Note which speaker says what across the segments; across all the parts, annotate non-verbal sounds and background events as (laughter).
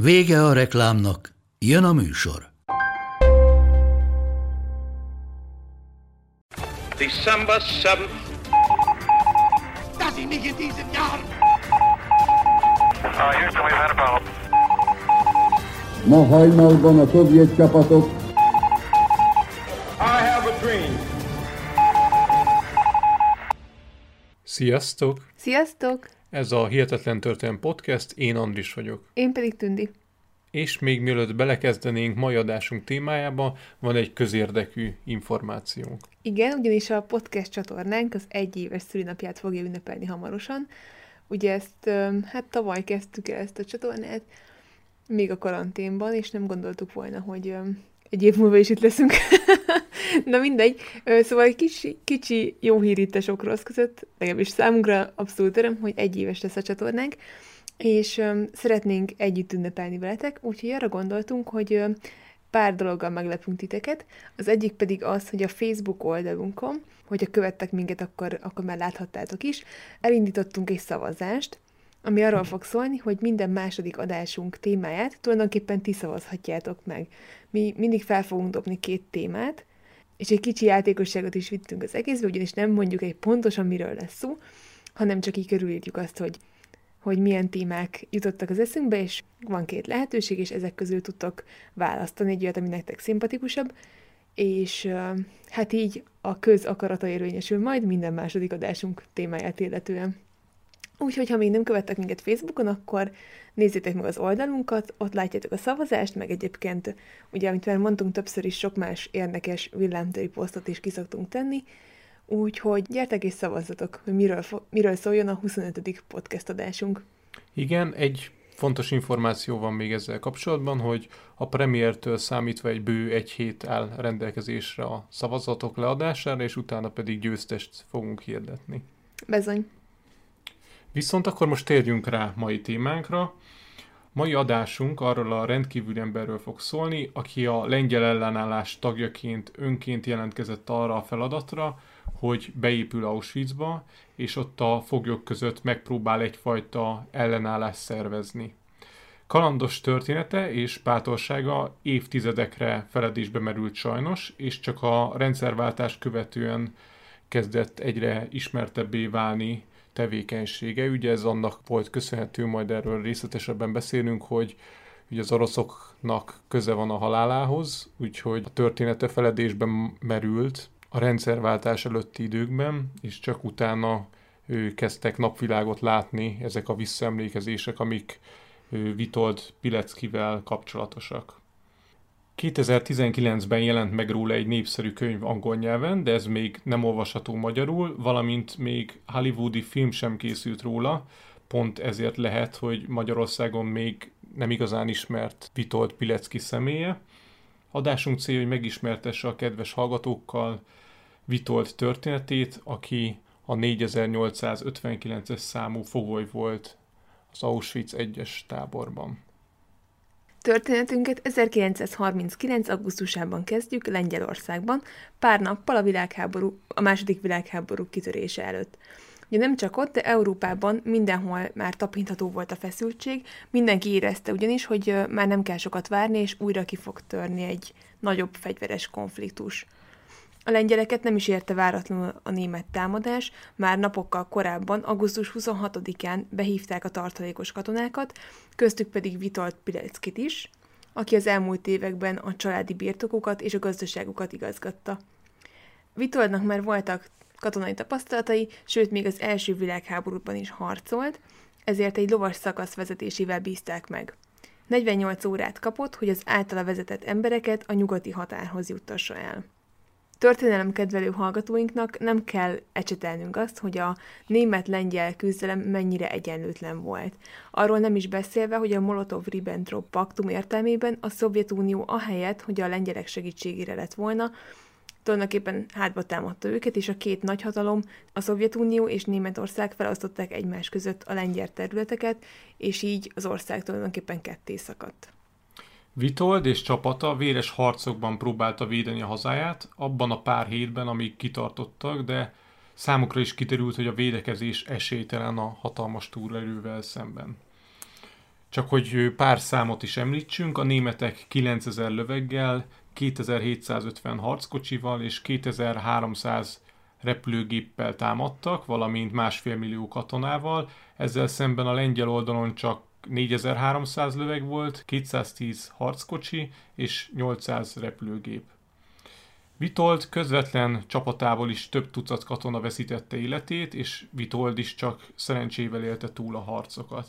Speaker 1: Vége a reklámnak, jön a műsor.
Speaker 2: December 7th.
Speaker 3: Dass ich mich in diesem Jahr.
Speaker 4: Ma hajnalban a szovjet csapatok
Speaker 2: I have a dream.
Speaker 5: Sziasztok!
Speaker 6: Sziasztok!
Speaker 5: Ez a Hihetetlen Történelem Podcast, én Andris vagyok.
Speaker 6: Én pedig Tündi.
Speaker 5: És még mielőtt belekezdenénk mai adásunk témájába, van egy közérdekű információnk.
Speaker 6: Igen, ugyanis a podcast csatornánk az egyéves szülinapját fogja ünnepelni hamarosan. Ugye ezt, hát tavaly kezdtük el ezt a csatornát, még a karanténban, és nem gondoltuk volna, hogy egy év múlva is itt leszünk. (laughs) Na mindegy. Szóval egy kicsi, kicsi jó hír itt a sok rossz között, legalábbis számunkra abszolút öröm, hogy egy éves lesz a csatornánk, és szeretnénk együtt ünnepelni veletek, úgyhogy arra gondoltunk, hogy pár dologgal meglepünk titeket. Az egyik pedig az, hogy a Facebook oldalunkon, hogyha követtek minket, akkor, akkor már láthattátok is, elindítottunk egy szavazást, ami arról fog szólni, hogy minden második adásunk témáját tulajdonképpen ti szavazhatjátok meg. Mi mindig fel fogunk dobni két témát, és egy kicsi játékosságot is vittünk az egészbe, ugyanis nem mondjuk egy pontosan miről lesz szó, hanem csak így körülírjuk azt, hogy, hogy milyen témák jutottak az eszünkbe, és van két lehetőség, és ezek közül tudtok választani egy olyat, ami nektek szimpatikusabb, és hát így a köz akarata érvényesül majd minden második adásunk témáját illetően. Úgyhogy, ha még nem követtek minket Facebookon, akkor nézzétek meg az oldalunkat, ott látjátok a szavazást, meg egyébként, ugye, amit már mondtunk többször is, sok más érdekes villámtöri posztot is kiszoktunk tenni, úgyhogy gyertek és szavazzatok, hogy miről, miről szóljon a 25. podcast adásunk.
Speaker 5: Igen, egy fontos információ van még ezzel kapcsolatban, hogy a premiértől számítva egy bő egy hét áll rendelkezésre a szavazatok leadására, és utána pedig győztest fogunk hirdetni.
Speaker 6: Bezony.
Speaker 5: Viszont akkor most térjünk rá mai témánkra. Mai adásunk arról a rendkívüli emberről fog szólni, aki a lengyel ellenállás tagjaként önként jelentkezett arra a feladatra, hogy beépül Auschwitzba, és ott a foglyok között megpróbál egyfajta ellenállást szervezni. Kalandos története és bátorsága évtizedekre feledésbe merült sajnos, és csak a rendszerváltás követően kezdett egyre ismertebbé válni tevékenysége. Ugye ez annak volt köszönhető, majd erről részletesebben beszélünk, hogy ugye az oroszoknak köze van a halálához, úgyhogy a története feledésben merült a rendszerváltás előtti időkben, és csak utána ő, kezdtek napvilágot látni ezek a visszaemlékezések, amik ő, Vitold Pileckivel kapcsolatosak. 2019-ben jelent meg róla egy népszerű könyv angol nyelven, de ez még nem olvasható magyarul, valamint még hollywoodi film sem készült róla, pont ezért lehet, hogy Magyarországon még nem igazán ismert Vitold Pilecki személye. Adásunk célja, hogy megismertesse a kedves hallgatókkal Vitold történetét, aki a 4859-es számú fogoly volt az Auschwitz egyes táborban.
Speaker 6: Történetünket 1939. augusztusában kezdjük Lengyelországban, pár nappal a, világháború, a második világháború kitörése előtt. Ugye nem csak ott, de Európában mindenhol már tapintható volt a feszültség, mindenki érezte ugyanis, hogy már nem kell sokat várni, és újra ki fog törni egy nagyobb fegyveres konfliktus. A lengyeleket nem is érte váratlanul a német támadás, már napokkal korábban, augusztus 26-án behívták a tartalékos katonákat, köztük pedig Vitold Pileckit is, aki az elmúlt években a családi birtokokat és a gazdaságukat igazgatta. Vitoldnak már voltak katonai tapasztalatai, sőt még az első világháborúban is harcolt, ezért egy lovas szakasz vezetésével bízták meg. 48 órát kapott, hogy az általa vezetett embereket a nyugati határhoz juttassa el. Történelemkedvelő hallgatóinknak nem kell ecsetelnünk azt, hogy a német-lengyel küzdelem mennyire egyenlőtlen volt. Arról nem is beszélve, hogy a Molotov-Ribbentrop paktum értelmében a Szovjetunió ahelyett, hogy a lengyelek segítségére lett volna, tulajdonképpen hátba támadta őket, és a két nagyhatalom, a Szovjetunió és Németország felosztották egymás között a lengyel területeket, és így az ország tulajdonképpen ketté szakadt.
Speaker 5: Vitold és csapata véres harcokban próbálta védeni a hazáját, abban a pár hétben, amíg kitartottak, de számukra is kiderült, hogy a védekezés esélytelen a hatalmas túlerővel szemben. Csak hogy pár számot is említsünk, a németek 9000 löveggel, 2750 harckocsival és 2300 repülőgéppel támadtak, valamint másfél millió katonával, ezzel szemben a lengyel oldalon csak 4300 löveg volt, 210 harckocsi és 800 repülőgép. Vitold közvetlen csapatából is több tucat katona veszítette életét, és Vitold is csak szerencsével élte túl a harcokat.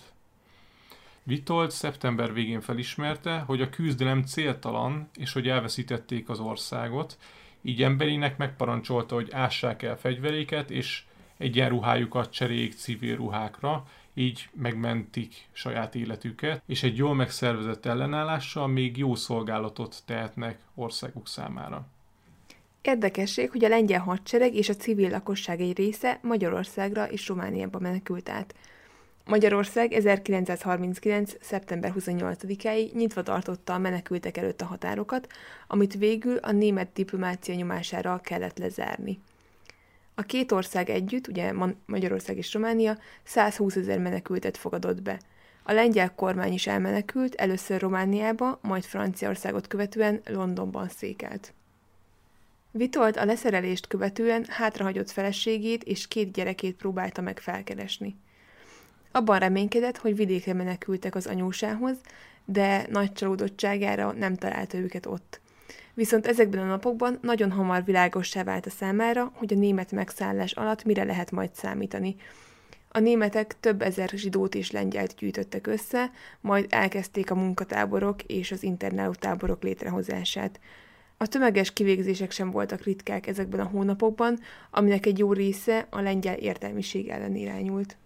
Speaker 5: Vitold szeptember végén felismerte, hogy a küzdelem céltalan, és hogy elveszítették az országot, így emberinek megparancsolta, hogy ássák el fegyveréket, és egyenruhájukat cseréljék civil ruhákra, így megmentik saját életüket, és egy jól megszervezett ellenállással még jó szolgálatot tehetnek országuk számára.
Speaker 6: Érdekesség, hogy a lengyel hadsereg és a civil lakosság egy része Magyarországra és Romániába menekült át. Magyarország 1939. szeptember 28-áig nyitva tartotta a menekültek előtt a határokat, amit végül a német diplomácia nyomására kellett lezárni. A két ország együtt, ugye Magyarország és Románia, 120 ezer menekültet fogadott be. A lengyel kormány is elmenekült, először Romániába, majd Franciaországot követően Londonban székelt. Vitolt a leszerelést követően hátrahagyott feleségét és két gyerekét próbálta meg felkeresni. Abban reménykedett, hogy vidékre menekültek az anyósához, de nagy csalódottságára nem találta őket ott. Viszont ezekben a napokban nagyon hamar világossá vált a számára, hogy a német megszállás alatt mire lehet majd számítani. A németek több ezer zsidót és lengyelt gyűjtöttek össze, majd elkezdték a munkatáborok és az internálótáborok létrehozását. A tömeges kivégzések sem voltak ritkák ezekben a hónapokban, aminek egy jó része a lengyel értelmiség ellen irányult.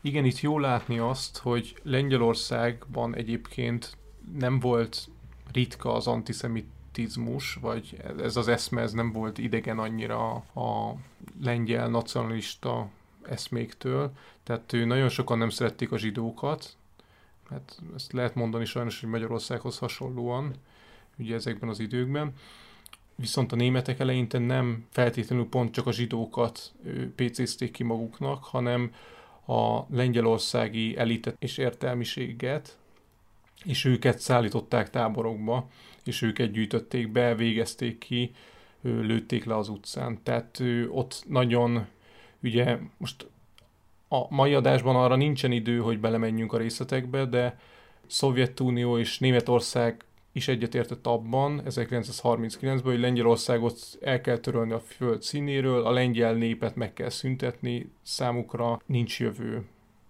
Speaker 5: Igen, itt jó látni azt, hogy Lengyelországban egyébként nem volt ritka az antiszemitizmus, vagy ez az eszme ez nem volt idegen annyira a lengyel nacionalista eszméktől, tehát ő nagyon sokan nem szerették a zsidókat, hát ezt lehet mondani sajnos, hogy Magyarországhoz hasonlóan, ugye ezekben az időkben, viszont a németek eleinte nem feltétlenül pont csak a zsidókat pécézték ki maguknak, hanem a lengyelországi elitet és értelmiséget, és őket szállították táborokba, és őket gyűjtötték be, végezték ki, lőtték le az utcán. Tehát ott nagyon, ugye most a mai adásban arra nincsen idő, hogy belemenjünk a részletekbe, de Szovjetunió és Németország is egyetértett abban 1939-ben, hogy Lengyelországot el kell törölni a föld színéről, a lengyel népet meg kell szüntetni, számukra nincs jövő.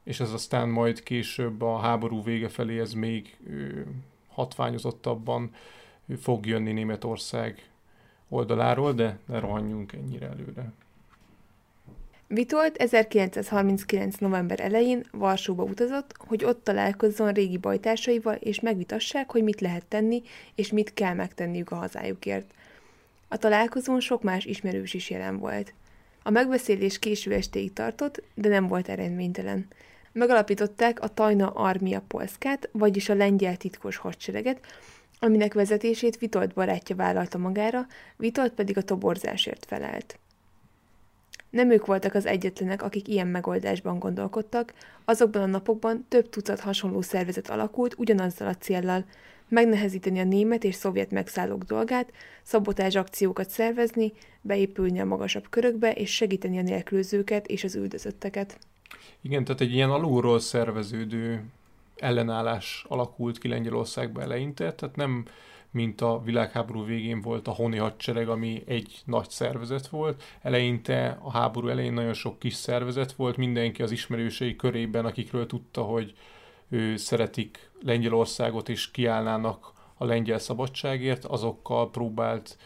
Speaker 5: És ez aztán majd később a háború vége felé ez még hatványozottabban fog jönni Németország oldaláról, de ne rohanjunk ennyire előre.
Speaker 6: Vitolt 1939. november elején Varsóba utazott, hogy ott találkozzon régi bajtársaival, és megvitassák, hogy mit lehet tenni, és mit kell megtenniük a hazájukért. A találkozón sok más ismerős is jelen volt. A megbeszélés késő estéig tartott, de nem volt eredménytelen. Megalapították a Tajna Armia Polskát, vagyis a lengyel titkos hadsereget, aminek vezetését Vitolt barátja vállalta magára, Vitolt pedig a toborzásért felelt. Nem ők voltak az egyetlenek, akik ilyen megoldásban gondolkodtak, azokban a napokban több tucat hasonló szervezet alakult ugyanazzal a céllal, megnehezíteni a német és szovjet megszállók dolgát, szabotázs akciókat szervezni, beépülni a magasabb körökbe és segíteni a nélkülözőket és az üldözötteket.
Speaker 5: Igen, tehát egy ilyen alulról szerveződő ellenállás alakult ki Lengyelországban eleinte, tehát nem mint a világháború végén volt a honi hadsereg, ami egy nagy szervezet volt. Eleinte, a háború elején nagyon sok kis szervezet volt, mindenki az ismerősei körében, akikről tudta, hogy ő szeretik Lengyelországot és kiállnának a lengyel szabadságért, azokkal próbált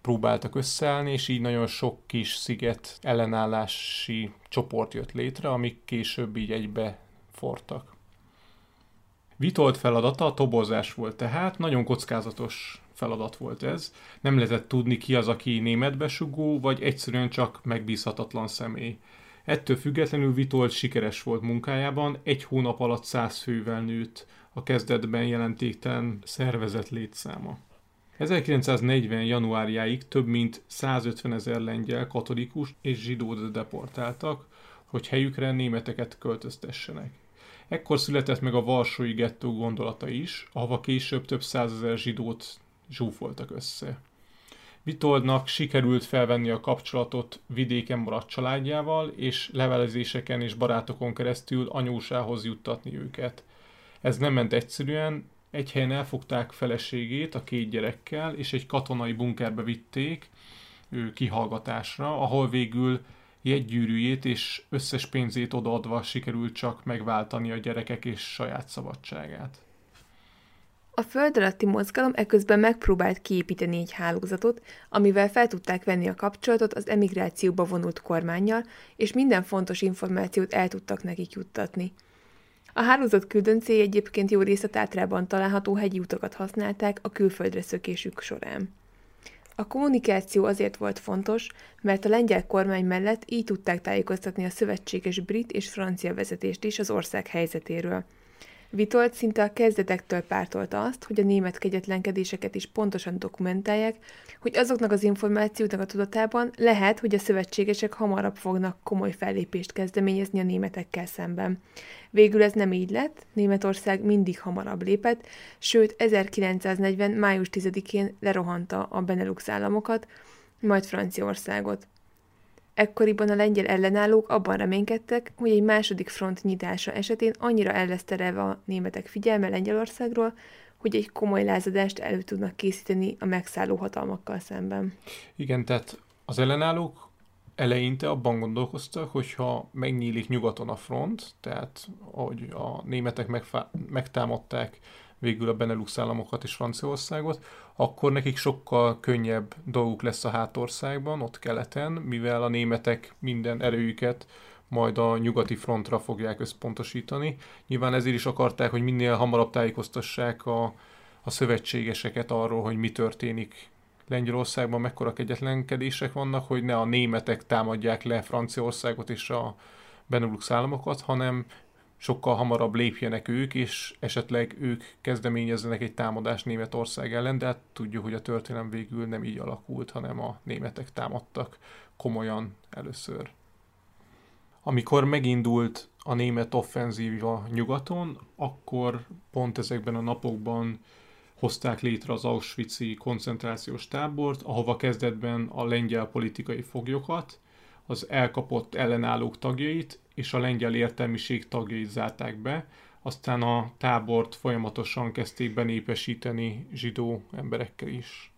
Speaker 5: próbáltak összeállni, és így nagyon sok kis sziget ellenállási csoport jött létre, amik később így egybe fortak. Vitolt feladata a tobozás volt tehát, nagyon kockázatos feladat volt ez. Nem lehetett tudni ki az, aki német besugó, vagy egyszerűen csak megbízhatatlan személy. Ettől függetlenül Vitolt sikeres volt munkájában, egy hónap alatt száz fővel nőtt a kezdetben jelentéktelen szervezet létszáma. 1940. januárjáig több mint 150 ezer lengyel katolikus és zsidót deportáltak, hogy helyükre németeket költöztessenek. Ekkor született meg a Varsói gettó gondolata is, ahova később több százezer zsidót zsúfoltak össze. Vitoldnak sikerült felvenni a kapcsolatot vidéken maradt családjával, és levelezéseken és barátokon keresztül anyósához juttatni őket. Ez nem ment egyszerűen, egy helyen elfogták feleségét a két gyerekkel, és egy katonai bunkerbe vitték ő kihallgatásra, ahol végül jegygyűrűjét és összes pénzét odaadva sikerült csak megváltani a gyerekek és saját szabadságát.
Speaker 6: A föld alatti mozgalom eközben megpróbált kiépíteni egy hálózatot, amivel fel tudták venni a kapcsolatot az emigrációba vonult kormányjal, és minden fontos információt el tudtak nekik juttatni. A hálózat küldöncéi egyébként jó része Tátrában található hegyi utakat használták a külföldre szökésük során. A kommunikáció azért volt fontos, mert a lengyel kormány mellett így tudták tájékoztatni a szövetséges brit és francia vezetést is az ország helyzetéről – Vitolt szinte a kezdetektől pártolta azt, hogy a német kegyetlenkedéseket is pontosan dokumentálják, hogy azoknak az információknak a tudatában lehet, hogy a szövetségesek hamarabb fognak komoly fellépést kezdeményezni a németekkel szemben. Végül ez nem így lett, Németország mindig hamarabb lépett, sőt 1940. május 10-én lerohanta a Benelux államokat, majd Franciaországot. Ekkoriban a lengyel ellenállók abban reménykedtek, hogy egy második front nyitása esetén annyira el lesz terelve a németek figyelme Lengyelországról, hogy egy komoly lázadást elő tudnak készíteni a megszálló hatalmakkal szemben.
Speaker 5: Igen, tehát az ellenállók eleinte abban gondolkoztak, hogy ha megnyílik nyugaton a front, tehát ahogy a németek megfá- megtámadták végül a Benelux államokat és Franciaországot, akkor nekik sokkal könnyebb dolguk lesz a hátországban, ott keleten, mivel a németek minden erőjüket majd a nyugati frontra fogják összpontosítani. Nyilván ezért is akarták, hogy minél hamarabb tájékoztassák a, a szövetségeseket arról, hogy mi történik Lengyelországban, mekkora kegyetlenkedések vannak, hogy ne a németek támadják le Franciaországot és a Benelux államokat, hanem sokkal hamarabb lépjenek ők, és esetleg ők kezdeményezzenek egy támadást Németország ellen, de hát tudjuk, hogy a történelem végül nem így alakult, hanem a németek támadtak komolyan először. Amikor megindult a német offenzíva nyugaton, akkor pont ezekben a napokban hozták létre az Auschwitz-i koncentrációs tábort, ahova kezdetben a lengyel politikai foglyokat, az elkapott ellenállók tagjait és a lengyel értelmiség tagjait zárták be, aztán a tábort folyamatosan kezdték benépesíteni zsidó emberekkel is.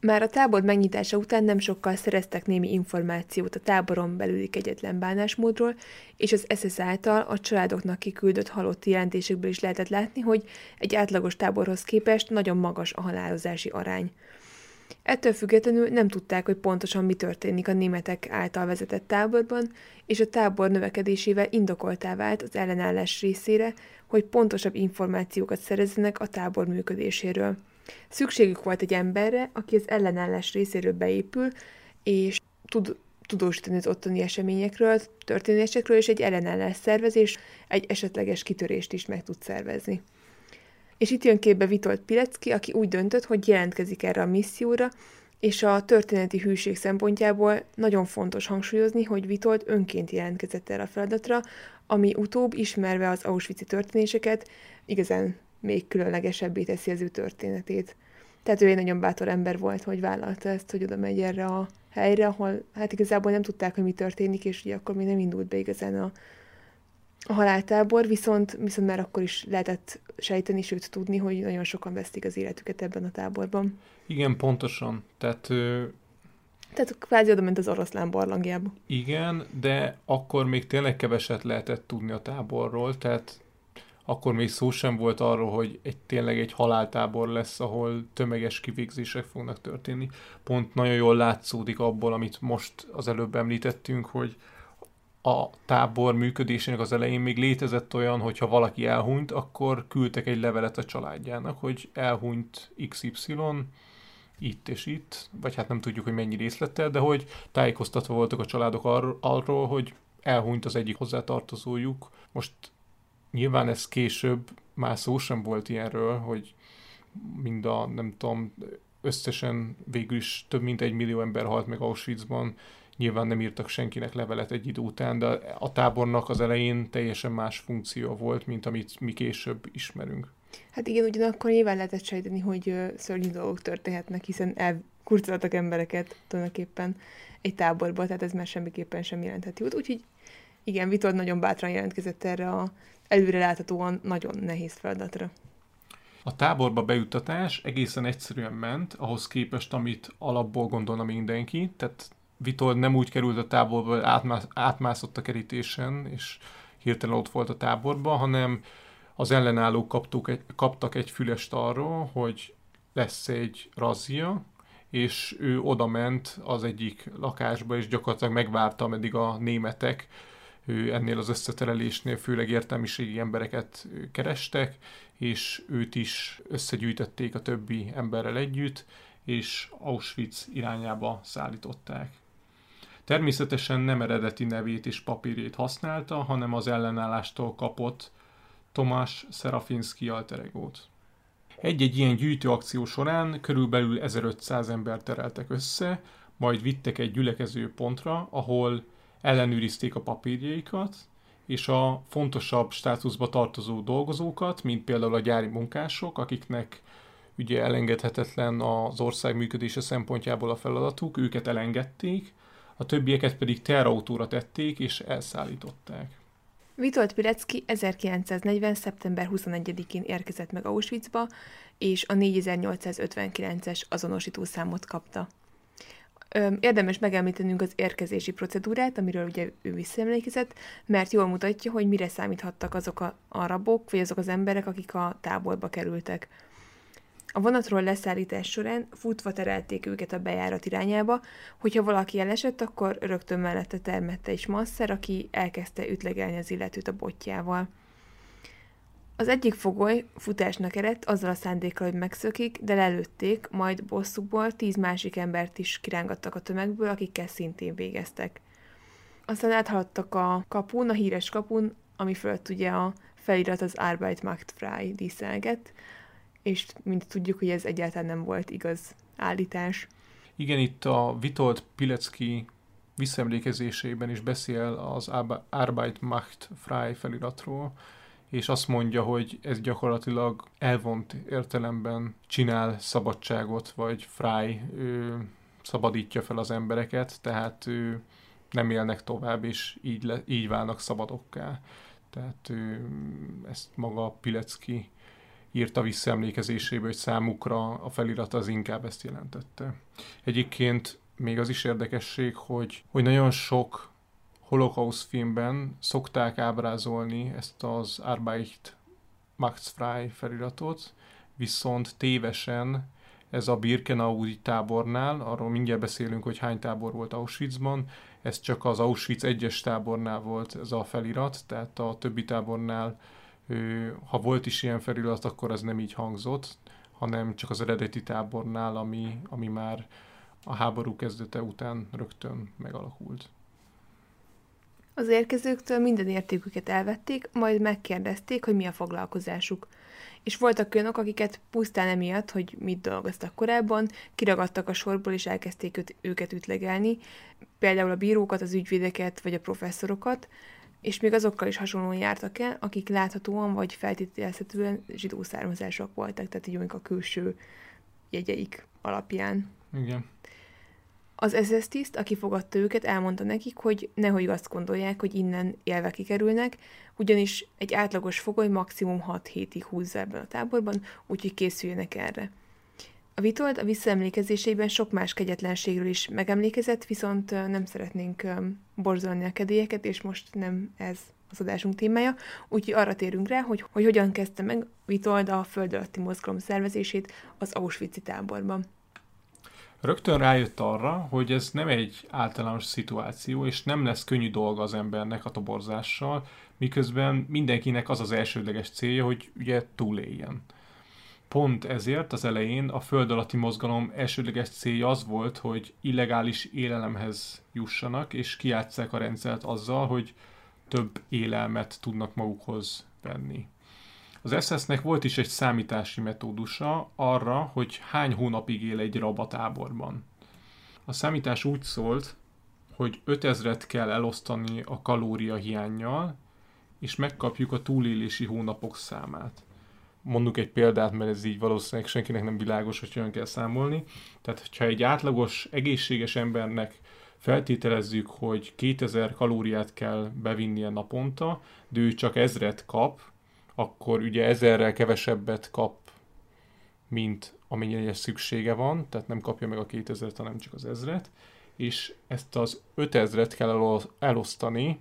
Speaker 6: Már a tábor megnyitása után nem sokkal szereztek némi információt a táboron belüli kegyetlen bánásmódról, és az SS által a családoknak kiküldött halott jelentésekből is lehetett látni, hogy egy átlagos táborhoz képest nagyon magas a halálozási arány. Ettől függetlenül nem tudták, hogy pontosan mi történik a németek által vezetett táborban, és a tábor növekedésével indokoltá vált az ellenállás részére, hogy pontosabb információkat szerezzenek a tábor működéséről. Szükségük volt egy emberre, aki az ellenállás részéről beépül, és tud tudósítani az ottani eseményekről, történésekről, és egy ellenállás szervezés, egy esetleges kitörést is meg tud szervezni. És itt jön képbe Vitolt Pilecki, aki úgy döntött, hogy jelentkezik erre a misszióra, és a történeti hűség szempontjából nagyon fontos hangsúlyozni, hogy Vitolt önként jelentkezett erre a feladatra, ami utóbb, ismerve az auschwitz történéseket, igazán még különlegesebbé teszi az ő történetét. Tehát ő egy nagyon bátor ember volt, hogy vállalta ezt, hogy oda megy erre a helyre, ahol hát igazából nem tudták, hogy mi történik, és ugye akkor még nem indult be igazán a, a haláltábor, viszont, viszont már akkor is lehetett sejteni, sőt tudni, hogy nagyon sokan vesztik az életüket ebben a táborban.
Speaker 5: Igen, pontosan. Tehát
Speaker 6: tehát kvázi oda ment az oroszlán barlangjába.
Speaker 5: Igen, de akkor még tényleg keveset lehetett tudni a táborról, tehát akkor még szó sem volt arról, hogy egy, tényleg egy haláltábor lesz, ahol tömeges kivégzések fognak történni. Pont nagyon jól látszódik abból, amit most az előbb említettünk, hogy a tábor működésének az elején még létezett olyan, hogyha valaki elhunyt, akkor küldtek egy levelet a családjának, hogy elhunyt XY, itt és itt, vagy hát nem tudjuk, hogy mennyi részlettel, de hogy tájékoztatva voltak a családok ar- arról, hogy elhunyt az egyik hozzátartozójuk. Most nyilván ez később már szó sem volt ilyenről, hogy mind a, nem tudom, összesen végül is több mint egy millió ember halt meg Auschwitzban, nyilván nem írtak senkinek levelet egy idő után, de a tábornak az elején teljesen más funkció volt, mint amit mi később ismerünk.
Speaker 6: Hát igen, ugyanakkor nyilván lehetett sejteni, hogy szörnyű dolgok történhetnek, hiszen elkurcoltak embereket tulajdonképpen egy táborba, tehát ez már semmiképpen sem jelenthet jót. Úgyhogy igen, Vitold nagyon bátran jelentkezett erre a előre láthatóan nagyon nehéz feladatra.
Speaker 5: A táborba bejuttatás egészen egyszerűen ment, ahhoz képest, amit alapból gondolna mindenki, tehát Vitold nem úgy került a táborba, átmász, átmászott a kerítésen, és hirtelen ott volt a táborban, hanem az ellenállók kaptuk egy, kaptak egy fülest arról, hogy lesz egy razzia, és ő oda ment az egyik lakásba, és gyakorlatilag megvárta, ameddig a németek ő ennél az összeterelésnél főleg értelmiségi embereket kerestek, és őt is összegyűjtötték a többi emberrel együtt, és Auschwitz irányába szállították. Természetesen nem eredeti nevét és papírjét használta, hanem az ellenállástól kapott Tomás Szerafinszki alteregót. Egy-egy ilyen gyűjtőakció során körülbelül 1500 ember tereltek össze, majd vittek egy gyülekező pontra, ahol ellenőrizték a papírjaikat, és a fontosabb státuszba tartozó dolgozókat, mint például a gyári munkások, akiknek ugye elengedhetetlen az ország működése szempontjából a feladatuk, őket elengedték, a többieket pedig terrautóra tették és elszállították.
Speaker 6: Vitold Pilecki 1940. szeptember 21-én érkezett meg Auschwitzba, és a 4859-es azonosító számot kapta. Érdemes megemlítenünk az érkezési procedúrát, amiről ugye ő visszaemlékezett, mert jól mutatja, hogy mire számíthattak azok a arabok, vagy azok az emberek, akik a táborba kerültek. A vonatról leszállítás során futva terelték őket a bejárat irányába, hogyha valaki elesett, akkor rögtön mellette termette is masszer, aki elkezdte ütlegelni az illetőt a botjával. Az egyik fogoly futásnak eredt azzal a szándékkal, hogy megszökik, de lelőtték, majd bosszukból tíz másik embert is kirángattak a tömegből, akikkel szintén végeztek. Aztán áthaladtak a kapun, a híres kapun, ami fölött ugye a felirat az Arbeit macht frei díszelget, és mint tudjuk, hogy ez egyáltalán nem volt igaz állítás.
Speaker 5: Igen, itt a Vitold Pilecki visszaemlékezésében is beszél az Arbeit macht frei feliratról, és azt mondja, hogy ez gyakorlatilag elvont értelemben csinál szabadságot, vagy frei ő, szabadítja fel az embereket, tehát ő, nem élnek tovább, és így, le, így válnak szabadokká. Tehát ő, ezt maga Pilecki írta visszaemlékezésébe, hogy számukra a felirat az inkább ezt jelentette. Egyébként még az is érdekesség, hogy, hogy nagyon sok holokauszt filmben szokták ábrázolni ezt az Arbeit Max Frey feliratot, viszont tévesen ez a Birkenaudi tábornál, arról mindjárt beszélünk, hogy hány tábor volt Auschwitzban, ez csak az Auschwitz egyes tábornál volt ez a felirat, tehát a többi tábornál ha volt is ilyen felirat, akkor az nem így hangzott, hanem csak az eredeti tábornál, ami, ami már a háború kezdete után rögtön megalakult.
Speaker 6: Az érkezőktől minden értéküket elvették, majd megkérdezték, hogy mi a foglalkozásuk. És voltak olyanok, akiket pusztán emiatt, hogy mit dolgoztak korábban, kiragadtak a sorból és elkezdték őket ütlegelni, például a bírókat, az ügyvédeket vagy a professzorokat, és még azokkal is hasonlóan jártak el, akik láthatóan vagy feltételezhetően zsidó származások voltak, tehát így a külső jegyeik alapján.
Speaker 5: Igen.
Speaker 6: Az SS tiszt, aki fogadta őket, elmondta nekik, hogy nehogy azt gondolják, hogy innen élve kikerülnek, ugyanis egy átlagos fogoly maximum 6 hétig húzza ebben a táborban, úgyhogy készüljenek erre. A Vitold a visszaemlékezéseiben sok más kegyetlenségről is megemlékezett, viszont nem szeretnénk borzolni a kedélyeket, és most nem ez az adásunk témája, úgyhogy arra térünk rá, hogy, hogy hogyan kezdte meg Vitold a föld alatti mozgalom szervezését az Auschwitz táborban.
Speaker 5: Rögtön rájött arra, hogy ez nem egy általános szituáció, és nem lesz könnyű dolga az embernek a toborzással, miközben mindenkinek az az elsődleges célja, hogy ugye túléljen. Pont ezért az elején a föld alatti mozgalom elsődleges célja az volt, hogy illegális élelemhez jussanak, és kiátszák a rendszert azzal, hogy több élelmet tudnak magukhoz venni. Az SS-nek volt is egy számítási metódusa arra, hogy hány hónapig él egy rab a táborban. A számítás úgy szólt, hogy 5000-et kell elosztani a kalória hiányjal, és megkapjuk a túlélési hónapok számát. Mondjuk egy példát, mert ez így valószínűleg senkinek nem világos, hogy hogyan kell számolni. Tehát, ha egy átlagos, egészséges embernek feltételezzük, hogy 2000 kalóriát kell bevinnie naponta, de ő csak ezret kap, akkor ugye ezerrel kevesebbet kap, mint amennyire szüksége van, tehát nem kapja meg a 2000-et, hanem csak az ezret, és ezt az 5000-et kell elosztani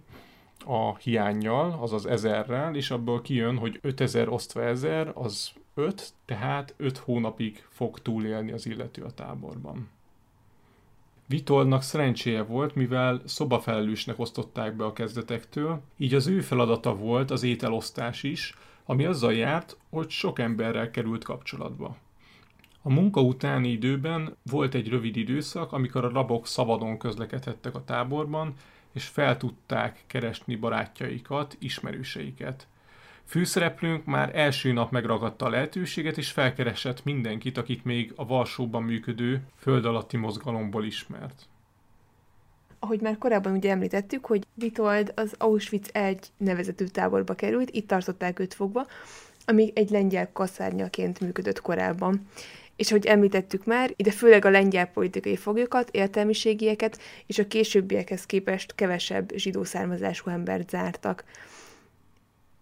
Speaker 5: a hiányjal, azaz ezerrel, és abból kijön, hogy 5000 osztva 1000 az 5, tehát 5 hónapig fog túlélni az illető a táborban. Vitoldnak szerencséje volt, mivel szobafelelősnek osztották be a kezdetektől, így az ő feladata volt az ételosztás is, ami azzal járt, hogy sok emberrel került kapcsolatba. A munka utáni időben volt egy rövid időszak, amikor a rabok szabadon közlekedhettek a táborban, és fel tudták keresni barátjaikat, ismerőseiket. Főszereplőnk már első nap megragadta a lehetőséget, és felkeresett mindenkit, akit még a Varsóban működő föld alatti mozgalomból ismert.
Speaker 6: Ahogy már korábban ugye említettük, hogy Vitold az Auschwitz egy nevezetű táborba került, itt tartották őt fogva, ami egy lengyel kaszárnyaként működött korábban. És ahogy említettük már, ide főleg a lengyel politikai foglyokat, értelmiségieket és a későbbiekhez képest kevesebb zsidó származású embert zártak.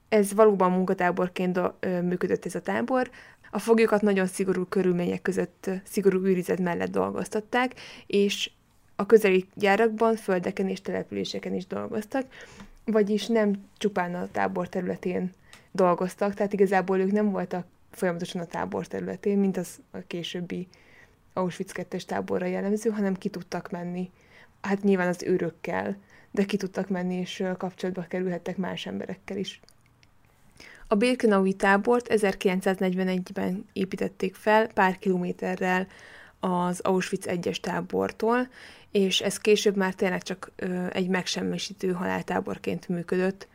Speaker 6: Ez valóban munkatáborként működött ez a tábor. A foglyokat nagyon szigorú körülmények között, szigorú őrizet mellett dolgoztatták, és a közeli gyárakban, földeken és településeken is dolgoztak, vagyis nem csupán a tábor területén dolgoztak, tehát igazából ők nem voltak folyamatosan a tábor területén, mint az a későbbi Auschwitz 2 táborra jellemző, hanem ki tudtak menni. Hát nyilván az őrökkel, de ki tudtak menni, és kapcsolatba kerülhettek más emberekkel is. A Birkenaui tábort 1941-ben építették fel pár kilométerrel az Auschwitz egyes tábortól, és ez később már tényleg csak egy megsemmisítő haláltáborként működött.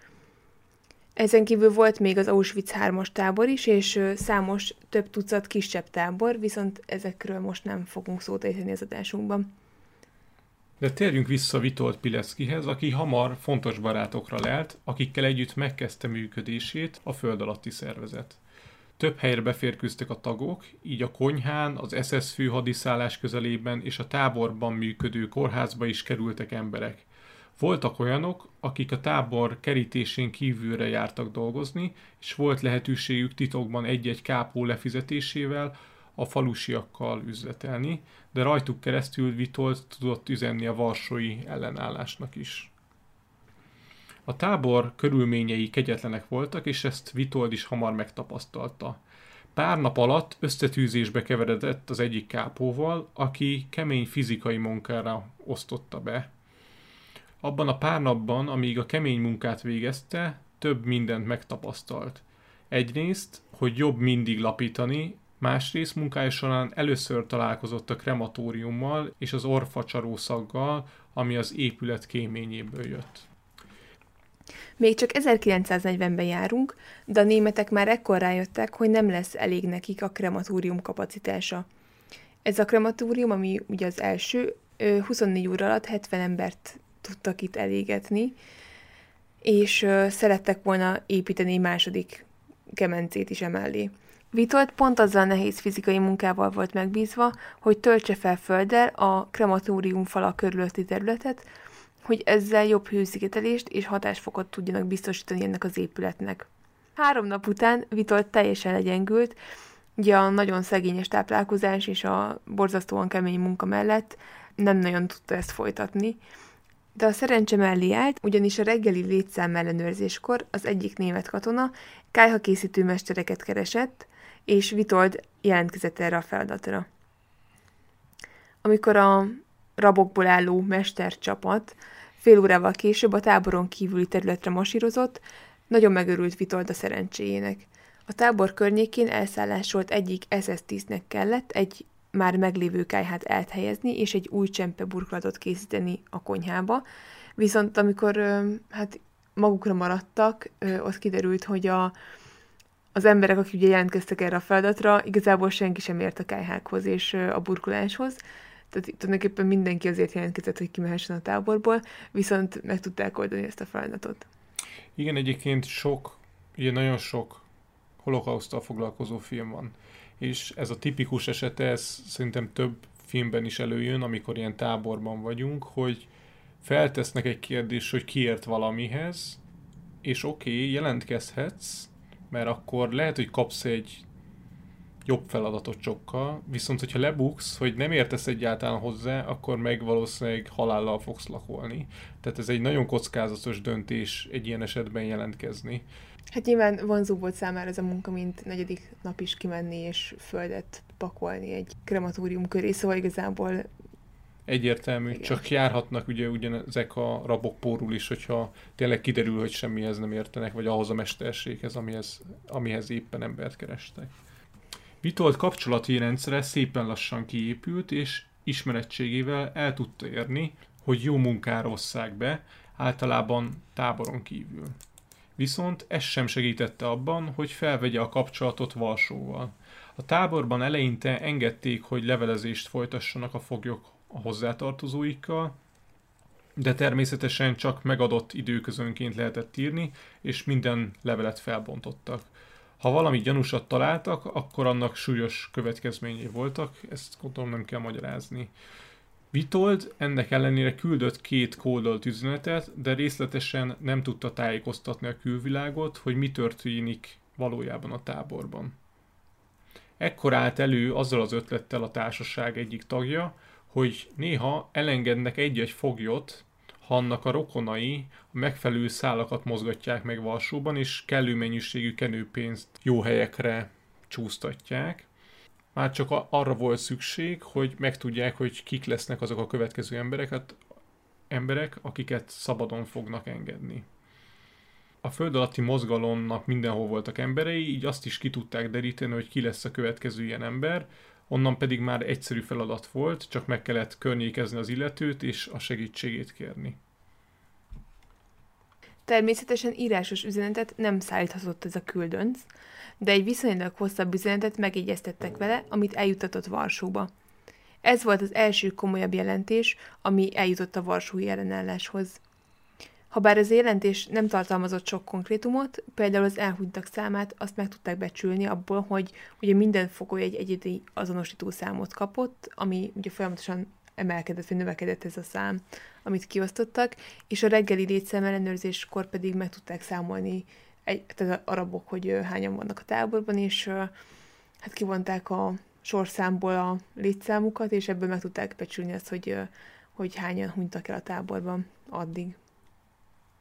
Speaker 6: Ezen kívül volt még az Auschwitz 3-as tábor is, és számos több tucat kisebb tábor, viszont ezekről most nem fogunk szót ejteni az adásunkban.
Speaker 5: De térjünk vissza Vitold Pileckihez, aki hamar fontos barátokra lelt, akikkel együtt megkezdte működését a föld alatti szervezet. Több helyre beférkőztek a tagok, így a konyhán, az SS főhadiszállás közelében és a táborban működő kórházba is kerültek emberek. Voltak olyanok, akik a tábor kerítésén kívülre jártak dolgozni, és volt lehetőségük titokban egy-egy kápó lefizetésével a falusiakkal üzletelni, de rajtuk keresztül Vitolt tudott üzenni a varsói ellenállásnak is. A tábor körülményei kegyetlenek voltak, és ezt Vitold is hamar megtapasztalta. Pár nap alatt összetűzésbe keveredett az egyik kápóval, aki kemény fizikai munkára osztotta be. Abban a pár napban, amíg a kemény munkát végezte, több mindent megtapasztalt. Egyrészt, hogy jobb mindig lapítani, másrészt munkája során először találkozott a krematóriummal és az orfacsarószaggal, ami az épület kéményéből jött.
Speaker 6: Még csak 1940-ben járunk, de a németek már ekkor rájöttek, hogy nem lesz elég nekik a krematórium kapacitása. Ez a krematórium, ami ugye az első, 24 óra alatt 70 embert tudtak itt elégetni, és szerettek volna építeni második kemencét is emellé. Vitolt pont azzal nehéz fizikai munkával volt megbízva, hogy töltse fel földdel a krematórium fala körülötti területet, hogy ezzel jobb hőszigetelést és hatásfokot tudjanak biztosítani ennek az épületnek. Három nap után Vitolt teljesen legyengült, ugye a nagyon szegényes táplálkozás és a borzasztóan kemény munka mellett nem nagyon tudta ezt folytatni, De a szerencse mellé állt, ugyanis a reggeli létszám ellenőrzéskor az egyik német katona kájha készítő mestereket keresett, és Vitold jelentkezett erre a feladatra. Amikor a rabokból álló mestercsapat fél órával később a táboron kívüli területre masírozott, nagyon megörült Vitold a szerencséjének. A tábor környékén elszállásolt egyik SS-10-nek kellett egy már meglévő kájhát elhelyezni, és egy új csempe burkolatot készíteni a konyhába. Viszont amikor hát magukra maradtak, ott kiderült, hogy a, az emberek, akik ugye jelentkeztek erre a feladatra, igazából senki sem ért a kájhákhoz és a burkoláshoz. Tehát tulajdonképpen mindenki azért jelentkezett, hogy kimehessen a táborból, viszont meg tudták oldani ezt a feladatot.
Speaker 5: Igen, egyébként sok, ugye nagyon sok holokausztal foglalkozó film van. És ez a tipikus esete, ez szerintem több filmben is előjön, amikor ilyen táborban vagyunk, hogy feltesznek egy kérdést, hogy kiért valamihez, és oké, okay, jelentkezhetsz, mert akkor lehet, hogy kapsz egy jobb feladatot sokkal, viszont hogyha lebuksz, hogy nem értesz egyáltalán hozzá, akkor meg valószínűleg halállal fogsz lakolni. Tehát ez egy nagyon kockázatos döntés egy ilyen esetben jelentkezni.
Speaker 6: Hát nyilván vonzó volt számára ez a munka, mint negyedik nap is kimenni és földet pakolni egy krematórium köré, szóval igazából
Speaker 5: Egyértelmű, Igen. csak járhatnak ugye ugyanezek a rabok pórul is, hogyha tényleg kiderül, hogy semmihez nem értenek, vagy ahhoz a mesterséghez, amihez, amihez éppen embert kerestek. Vitolt kapcsolati rendszere szépen lassan kiépült, és ismerettségével el tudta érni, hogy jó munkára osszák be, általában táboron kívül. Viszont ez sem segítette abban, hogy felvegye a kapcsolatot Varsóval. A táborban eleinte engedték, hogy levelezést folytassanak a foglyok a hozzátartozóikkal, de természetesen csak megadott időközönként lehetett írni, és minden levelet felbontottak. Ha valami gyanúsat találtak, akkor annak súlyos következményei voltak, ezt gondolom nem kell magyarázni. Vitold ennek ellenére küldött két kódolt üzenetet, de részletesen nem tudta tájékoztatni a külvilágot, hogy mi történik valójában a táborban. Ekkor állt elő azzal az ötlettel a társaság egyik tagja, hogy néha elengednek egy-egy foglyot, ha annak a rokonai a megfelelő szálakat mozgatják meg Varsóban, és kellő mennyiségű kenőpénzt jó helyekre csúsztatják. Már csak arra volt szükség, hogy megtudják, hogy kik lesznek azok a következő emberek, hát emberek, akiket szabadon fognak engedni. A föld alatti mozgalomnak mindenhol voltak emberei, így azt is ki tudták deríteni, hogy ki lesz a következő ilyen ember, onnan pedig már egyszerű feladat volt, csak meg kellett környékezni az illetőt és a segítségét kérni.
Speaker 6: Természetesen írásos üzenetet nem szállíthatott ez a küldönc, de egy viszonylag hosszabb üzenetet megegyeztettek vele, amit eljutatott Varsóba. Ez volt az első komolyabb jelentés, ami eljutott a Varsói ellenálláshoz. Habár ez a jelentés nem tartalmazott sok konkrétumot, például az elhunytak számát azt meg tudták becsülni abból, hogy ugye minden fogoly egy egyedi azonosító számot kapott, ami ugye folyamatosan emelkedett, vagy növekedett ez a szám, amit kiosztottak, és a reggeli létszám ellenőrzéskor pedig meg tudták számolni egy, tehát a arabok, hogy hányan vannak a táborban, és hát kivonták a sorszámból a létszámukat, és ebből meg tudták becsülni azt, hogy, hogy hányan hunytak el a táborban addig.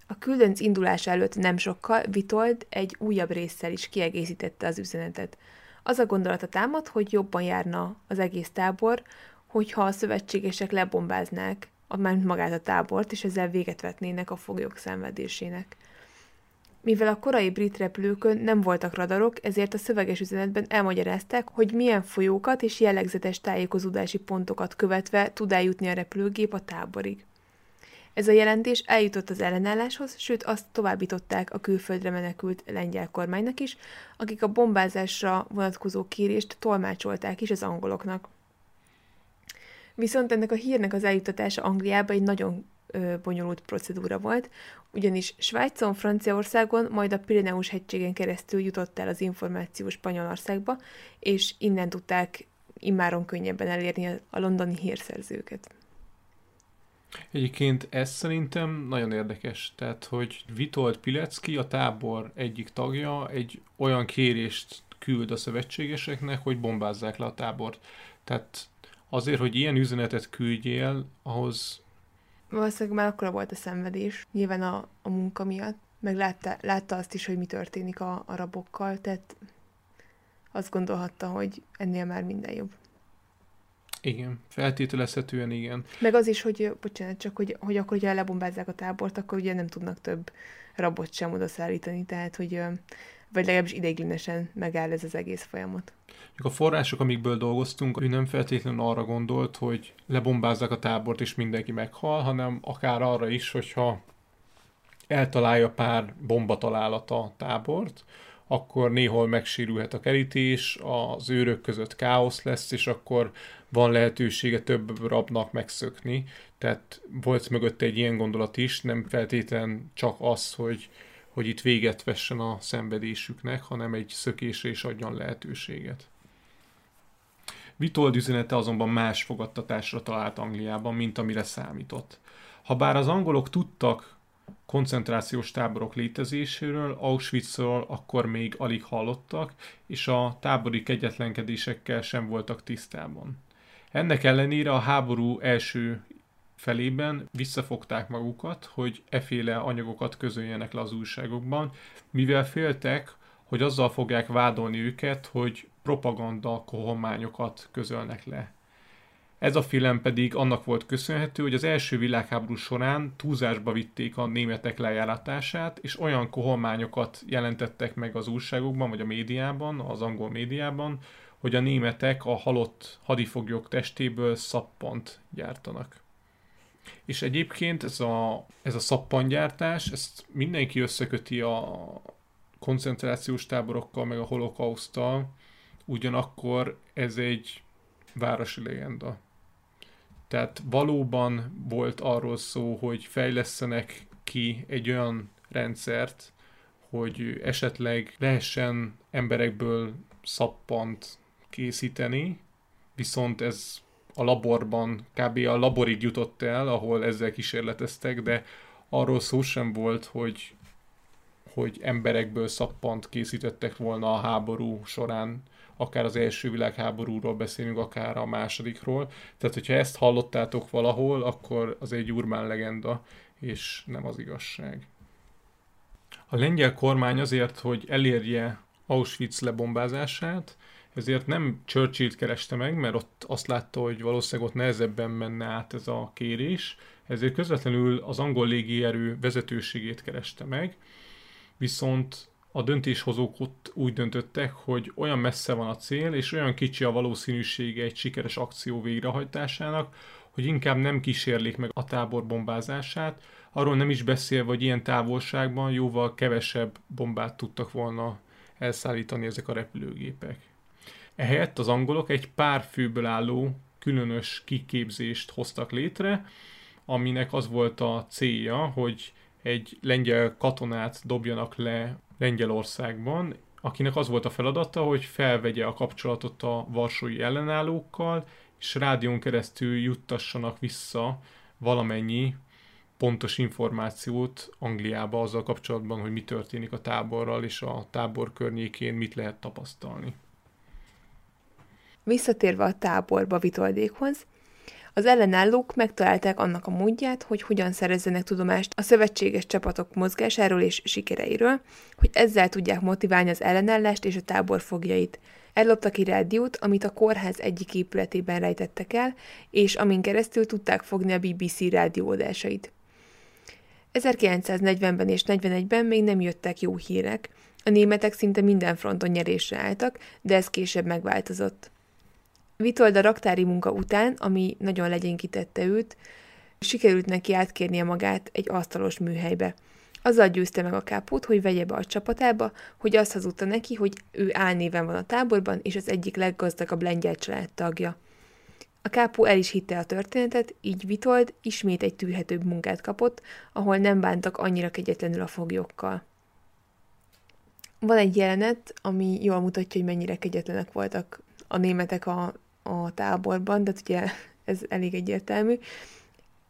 Speaker 6: A küldönc indulása előtt nem sokkal Vitold egy újabb résszel is kiegészítette az üzenetet. Az a gondolata támad, hogy jobban járna az egész tábor, hogyha a szövetségesek lebombáznák magát a tábort, és ezzel véget vetnének a foglyok szenvedésének. Mivel a korai brit repülőkön nem voltak radarok, ezért a szöveges üzenetben elmagyarázták, hogy milyen folyókat és jellegzetes tájékozódási pontokat követve tud eljutni a repülőgép a táborig. Ez a jelentés eljutott az ellenálláshoz, sőt azt továbbították a külföldre menekült lengyel kormánynak is, akik a bombázásra vonatkozó kérést tolmácsolták is az angoloknak. Viszont ennek a hírnek az eljutatása Angliába egy nagyon ö, bonyolult procedúra volt, ugyanis Svájcon, Franciaországon, majd a Pirineus hegységen keresztül jutott el az információ Spanyolországba, és innen tudták immáron könnyebben elérni a londoni hírszerzőket.
Speaker 5: Egyébként ez szerintem nagyon érdekes, tehát hogy Vitold Pilecki, a tábor egyik tagja, egy olyan kérést küld a szövetségeseknek, hogy bombázzák le a tábort. Tehát azért, hogy ilyen üzenetet küldjél, ahhoz
Speaker 6: valószínűleg már akkor volt a szenvedés, nyilván a, a munka miatt, meg látta, látta azt is, hogy mi történik a, a rabokkal, tehát azt gondolhatta, hogy ennél már minden jobb.
Speaker 5: Igen, feltételezhetően igen.
Speaker 6: Meg az is, hogy, bocsánat, csak hogy, hogy akkor ugye lebombázzák a tábort, akkor ugye nem tudnak több rabot sem oda szállítani, tehát hogy vagy legalábbis ideiglenesen megáll ez az egész folyamat.
Speaker 5: A források, amikből dolgoztunk, ő nem feltétlenül arra gondolt, hogy lebombázzák a tábort és mindenki meghal, hanem akár arra is, hogyha eltalálja pár bombatalálata a tábort, akkor néhol megsérülhet a kerítés, az őrök között káosz lesz, és akkor van lehetősége több rabnak megszökni. Tehát volt mögött egy ilyen gondolat is, nem feltétlen csak az, hogy, hogy itt véget vessen a szenvedésüknek, hanem egy szökésre is adjon lehetőséget. Vitold üzenete azonban más fogadtatásra talált Angliában, mint amire számított. Habár az angolok tudtak koncentrációs táborok létezéséről, Auschwitzról akkor még alig hallottak, és a tábori kegyetlenkedésekkel sem voltak tisztában. Ennek ellenére a háború első felében visszafogták magukat, hogy eféle anyagokat közöljenek le az újságokban, mivel féltek, hogy azzal fogják vádolni őket, hogy propaganda kohományokat közölnek le. Ez a film pedig annak volt köszönhető, hogy az első világháború során túlzásba vitték a németek lejáratását, és olyan kohományokat jelentettek meg az újságokban, vagy a médiában, az angol médiában, hogy a németek a halott hadifoglyok testéből szappant gyártanak. És egyébként ez a, ez a szappangyártás, ezt mindenki összeköti a koncentrációs táborokkal, meg a holokausztal, ugyanakkor ez egy városi legenda. Tehát valóban volt arról szó, hogy fejlesztenek ki egy olyan rendszert, hogy esetleg lehessen emberekből szappant készíteni, viszont ez a laborban, kb. a laborig jutott el, ahol ezzel kísérleteztek, de arról szó sem volt, hogy, hogy emberekből szappant készítettek volna a háború során akár az első világháborúról beszélünk, akár a másodikról. Tehát, hogyha ezt hallottátok valahol, akkor az egy urmán legenda, és nem az igazság. A lengyel kormány azért, hogy elérje Auschwitz lebombázását, ezért nem Churchill-t kereste meg, mert ott azt látta, hogy valószínűleg ott nehezebben menne át ez a kérés, ezért közvetlenül az angol légierő vezetőségét kereste meg, viszont a döntéshozók ott úgy döntöttek, hogy olyan messze van a cél, és olyan kicsi a valószínűsége egy sikeres akció végrehajtásának, hogy inkább nem kísérlik meg a tábor bombázását, arról nem is beszélve, hogy ilyen távolságban jóval kevesebb bombát tudtak volna elszállítani ezek a repülőgépek. Ehelyett az angolok egy pár főből álló különös kiképzést hoztak létre, aminek az volt a célja, hogy egy lengyel katonát dobjanak le Lengyelországban, akinek az volt a feladata, hogy felvegye a kapcsolatot a varsói ellenállókkal, és rádión keresztül juttassanak vissza valamennyi pontos információt Angliába azzal kapcsolatban, hogy mi történik a táborral, és a tábor környékén mit lehet tapasztalni.
Speaker 6: Visszatérve a táborba Vitoldékhoz, az ellenállók megtalálták annak a módját, hogy hogyan szerezzenek tudomást a szövetséges csapatok mozgásáról és sikereiről, hogy ezzel tudják motiválni az ellenállást és a tábor fogjait. Elloptak egy rádiót, amit a kórház egyik épületében rejtettek el, és amin keresztül tudták fogni a BBC rádióadásait. 1940-ben és 41-ben még nem jöttek jó hírek, a németek szinte minden fronton nyerésre álltak, de ez később megváltozott. Vitold a raktári munka után, ami nagyon legyénkítette őt, sikerült neki átkérnie magát egy asztalos műhelybe. Azzal győzte meg a kápót, hogy vegye be a csapatába, hogy azt hazudta neki, hogy ő álnéven van a táborban, és az egyik leggazdagabb lengyel család tagja. A kápó el is hitte a történetet, így Vitold ismét egy tűrhetőbb munkát kapott, ahol nem bántak annyira kegyetlenül a foglyokkal. Van egy jelenet, ami jól mutatja, hogy mennyire kegyetlenek voltak a németek a a táborban, de ugye (laughs) ez elég egyértelmű.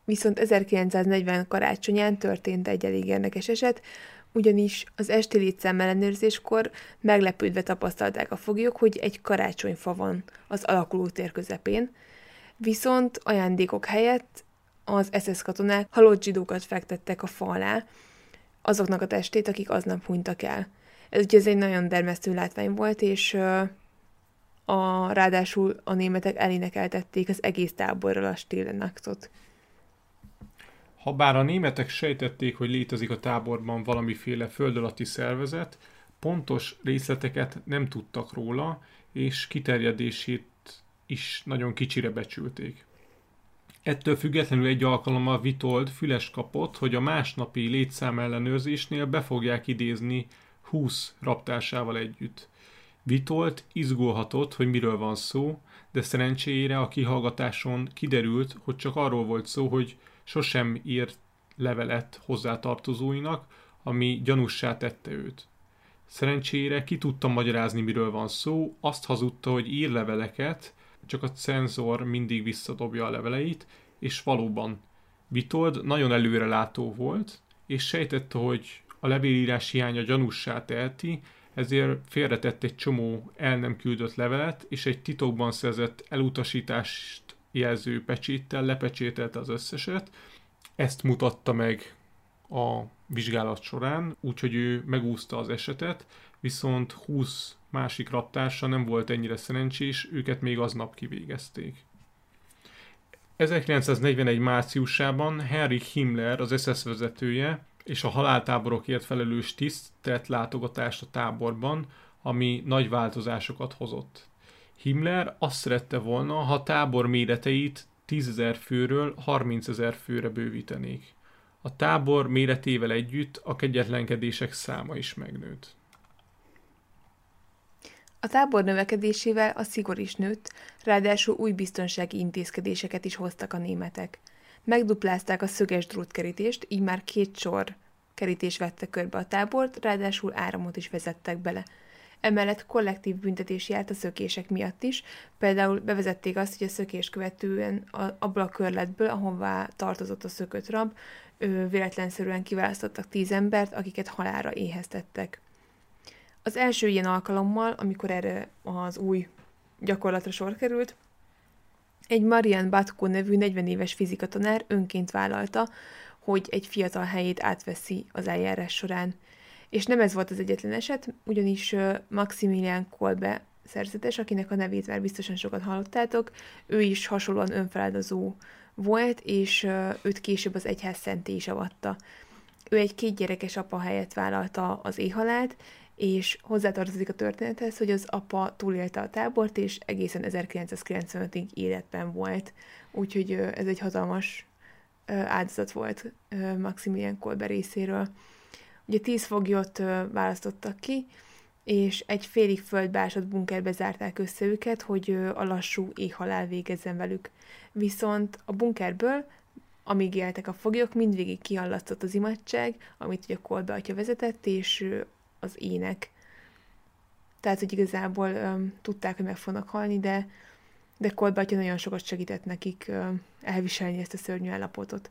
Speaker 6: Viszont 1940 karácsonyán történt egy elég érdekes eset, ugyanis az esti létszám ellenőrzéskor meglepődve tapasztalták a foglyok, hogy egy karácsonyfa van az alakuló tér közepén, viszont ajándékok helyett az SS katonák halott zsidókat fektettek a fa alá, azoknak a testét, akik aznap hunytak el. Ez ugye ez egy nagyon dermesztő látvány volt, és a, ráadásul a németek elénekeltették az egész táborral a Stillenachtot.
Speaker 5: Habár a németek sejtették, hogy létezik a táborban valamiféle földalatti szervezet, pontos részleteket nem tudtak róla, és kiterjedését is nagyon kicsire becsülték. Ettől függetlenül egy alkalommal Vitold füles kapott, hogy a másnapi létszám ellenőrzésnél be fogják idézni 20 raptársával együtt. Vitolt izgulhatott, hogy miről van szó, de szerencsére a kihallgatáson kiderült, hogy csak arról volt szó, hogy sosem írt levelet hozzátartozóinak, ami gyanussá tette őt. Szerencsére ki tudta magyarázni, miről van szó, azt hazudta, hogy ír leveleket, csak a cenzor mindig visszadobja a leveleit, és valóban Vitold nagyon előrelátó volt, és sejtette, hogy a levélírás hiánya gyanussá teheti, ezért félretett egy csomó el nem küldött levelet, és egy titokban szerzett elutasítást jelző pecséttel lepecsételte az összeset. Ezt mutatta meg a vizsgálat során, úgyhogy ő megúszta az esetet, viszont 20 másik raptársa nem volt ennyire szerencsés, őket még aznap kivégezték. 1941 márciusában Heinrich Himmler, az SS vezetője, és a haláltáborokért felelős tiszt tett látogatást a táborban, ami nagy változásokat hozott. Himmler azt szerette volna, ha tábor méreteit 10.000 főről 30.000 főre bővítenék. A tábor méretével együtt a kegyetlenkedések száma is megnőtt.
Speaker 6: A tábor növekedésével a szigor is nőtt, ráadásul új biztonsági intézkedéseket is hoztak a németek. Megduplázták a szöges drótkerítést, így már két sor kerítés vette körbe a tábort, ráadásul áramot is vezettek bele. Emellett kollektív büntetés járt a szökések miatt is, például bevezették azt, hogy a szökés követően abból a körletből, ahová tartozott a szökött rab, véletlenszerűen kiválasztottak tíz embert, akiket halára éheztettek. Az első ilyen alkalommal, amikor erre az új gyakorlatra sor került, egy Marian Batko nevű 40 éves fizikatanár önként vállalta, hogy egy fiatal helyét átveszi az eljárás során. És nem ez volt az egyetlen eset, ugyanis Maximilian Kolbe szerzetes, akinek a nevét már biztosan sokat hallottátok, ő is hasonlóan önfeláldozó volt, és őt később az egyház szenté is avatta. Ő egy két gyerekes apa helyett vállalta az éhalált, és hozzátartozik a történethez, hogy az apa túlélte a tábort, és egészen 1995-ig életben volt. Úgyhogy ez egy hatalmas áldozat volt Maximilian Kolbe részéről. Ugye tíz foglyot választottak ki, és egy félig földbásott bunkerbe zárták össze őket, hogy a lassú éhhalál végezzen velük. Viszont a bunkerből, amíg éltek a foglyok, mindvégig kihallasztott az imatság, amit ugye Kolbe atya vezetett, és az ének. Tehát, hogy igazából um, tudták, hogy meg fognak halni, de, de Kolbe atya nagyon sokat segített nekik um, elviselni ezt a szörnyű állapotot.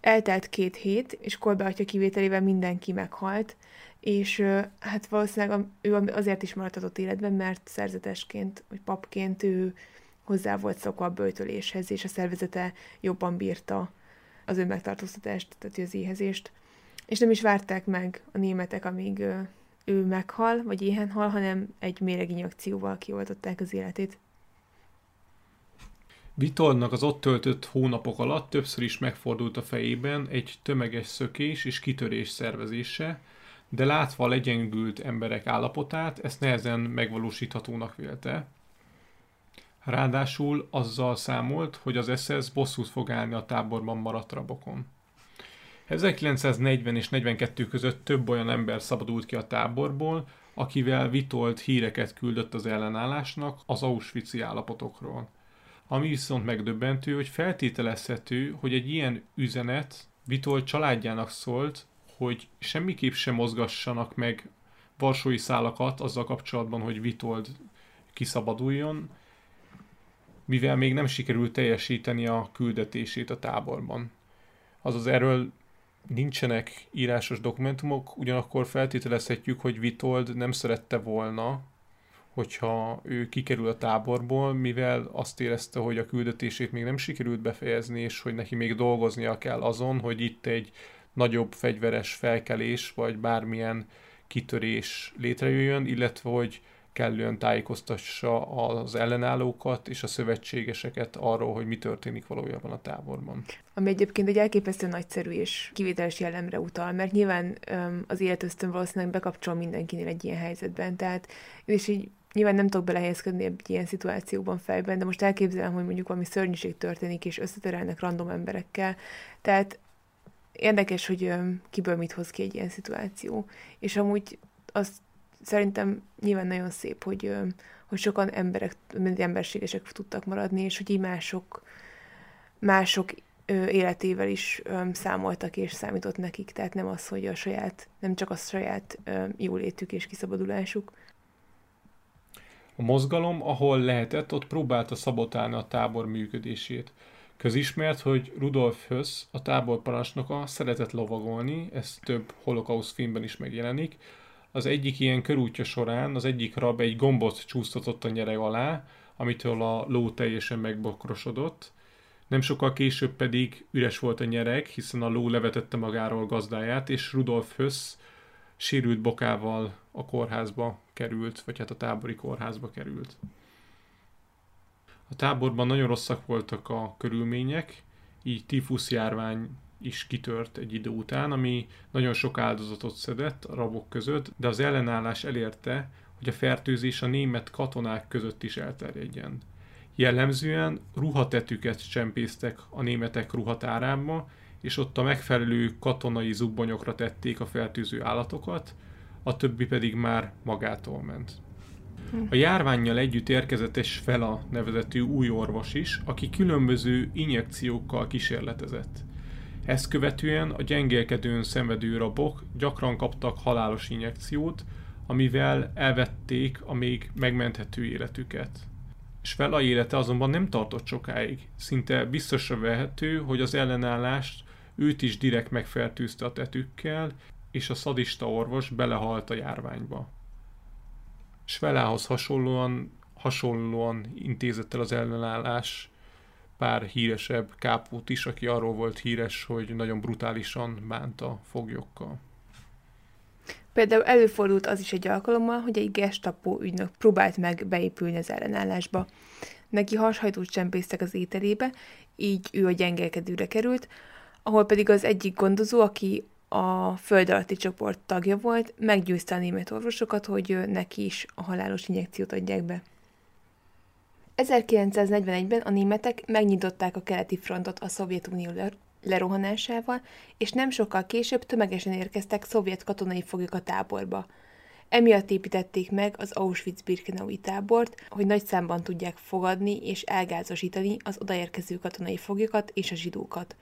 Speaker 6: Eltelt két hét, és Kolbe atya kivételével mindenki meghalt, és uh, hát valószínűleg ő azért is maradhatott életben, mert szerzetesként, vagy papként ő hozzá volt szokva a böjtöléshez, és a szervezete jobban bírta az ő megtartóztatást, tehát az éhezést. És nem is várták meg a németek, amíg ő, meghal, vagy éhen hal, hanem egy méreginjekcióval kioltották az életét.
Speaker 5: Vitoldnak az ott töltött hónapok alatt többször is megfordult a fejében egy tömeges szökés és kitörés szervezése, de látva a legyengült emberek állapotát, ezt nehezen megvalósíthatónak vélte. Ráadásul azzal számolt, hogy az SS bosszút fog állni a táborban maradt rabokon. 1940 és 42 között több olyan ember szabadult ki a táborból, akivel Vitolt híreket küldött az ellenállásnak az Auschwitz-i állapotokról. Ami viszont megdöbbentő, hogy feltételezhető, hogy egy ilyen üzenet Vitolt családjának szólt, hogy semmiképp sem mozgassanak meg varsói szálakat azzal kapcsolatban, hogy Vitold kiszabaduljon, mivel még nem sikerült teljesíteni a küldetését a táborban. Azaz erről nincsenek írásos dokumentumok, ugyanakkor feltételezhetjük, hogy Vitold nem szerette volna, hogyha ő kikerül a táborból, mivel azt érezte, hogy a küldetését még nem sikerült befejezni, és hogy neki még dolgoznia kell azon, hogy itt egy nagyobb fegyveres felkelés, vagy bármilyen kitörés létrejöjjön, illetve hogy kellően tájékoztassa az ellenállókat és a szövetségeseket arról, hogy mi történik valójában a táborban.
Speaker 6: Ami egyébként egy elképesztő nagyszerű és kivételes jellemre utal, mert nyilván az életöztön valószínűleg bekapcsol mindenkinél egy ilyen helyzetben, tehát és így nyilván nem tudok belehelyezkedni egy ilyen szituációban fejben, de most elképzelem, hogy mondjuk valami szörnyűség történik, és összeterelnek random emberekkel. Tehát érdekes, hogy kiből mit hoz ki egy ilyen szituáció. És amúgy azt szerintem nyilván nagyon szép, hogy, hogy sokan emberek, emberségesek tudtak maradni, és hogy így mások, mások életével is számoltak és számított nekik, tehát nem az, hogy a saját, nem csak a saját jólétük és kiszabadulásuk.
Speaker 5: A mozgalom, ahol lehetett, ott próbálta szabotálni a tábor működését. Közismert, hogy Rudolf Höss, a táborparancsnoka szeretett lovagolni, ez több holokauszt filmben is megjelenik, az egyik ilyen körútja során az egyik rab egy gombot csúsztatott a nyereg alá, amitől a ló teljesen megbokrosodott. Nem sokkal később pedig üres volt a nyereg, hiszen a ló levetette magáról gazdáját, és Rudolf Höss sérült bokával a kórházba került, vagy hát a tábori kórházba került. A táborban nagyon rosszak voltak a körülmények, így tifusz járvány is kitört egy idő után, ami nagyon sok áldozatot szedett a rabok között, de az ellenállás elérte, hogy a fertőzés a német katonák között is elterjedjen. Jellemzően ruhatetüket csempésztek a németek ruhatárába, és ott a megfelelő katonai zubbonyokra tették a fertőző állatokat, a többi pedig már magától ment. A járványjal együtt érkezett egy Fela nevezetű új orvos is, aki különböző injekciókkal kísérletezett. Ezt követően a gyengélkedőn szenvedő rabok gyakran kaptak halálos injekciót, amivel elvették a még megmenthető életüket. Svela élete azonban nem tartott sokáig. Szinte biztosra vehető, hogy az ellenállást őt is direkt megfertőzte a tetükkel, és a szadista orvos belehalt a járványba. Svelához hasonlóan, hasonlóan intézett el az ellenállás pár híresebb kápót is, aki arról volt híres, hogy nagyon brutálisan bánta foglyokkal.
Speaker 6: Például előfordult az is egy alkalommal, hogy egy gestapo ügynök próbált meg beépülni az ellenállásba. Neki hashajtót csempésztek az ételébe, így ő a gyengelkedőre került, ahol pedig az egyik gondozó, aki a föld alatti csoport tagja volt, meggyőzte a német orvosokat, hogy neki is a halálos injekciót adják be. 1941-ben a németek megnyitották a keleti frontot a Szovjetunió lerohanásával, és nem sokkal később tömegesen érkeztek szovjet katonai foglyok a táborba. Emiatt építették meg az Auschwitz-Birkenaui tábort, hogy nagy számban tudják fogadni és elgázosítani az odaérkező katonai foglyokat és a zsidókat.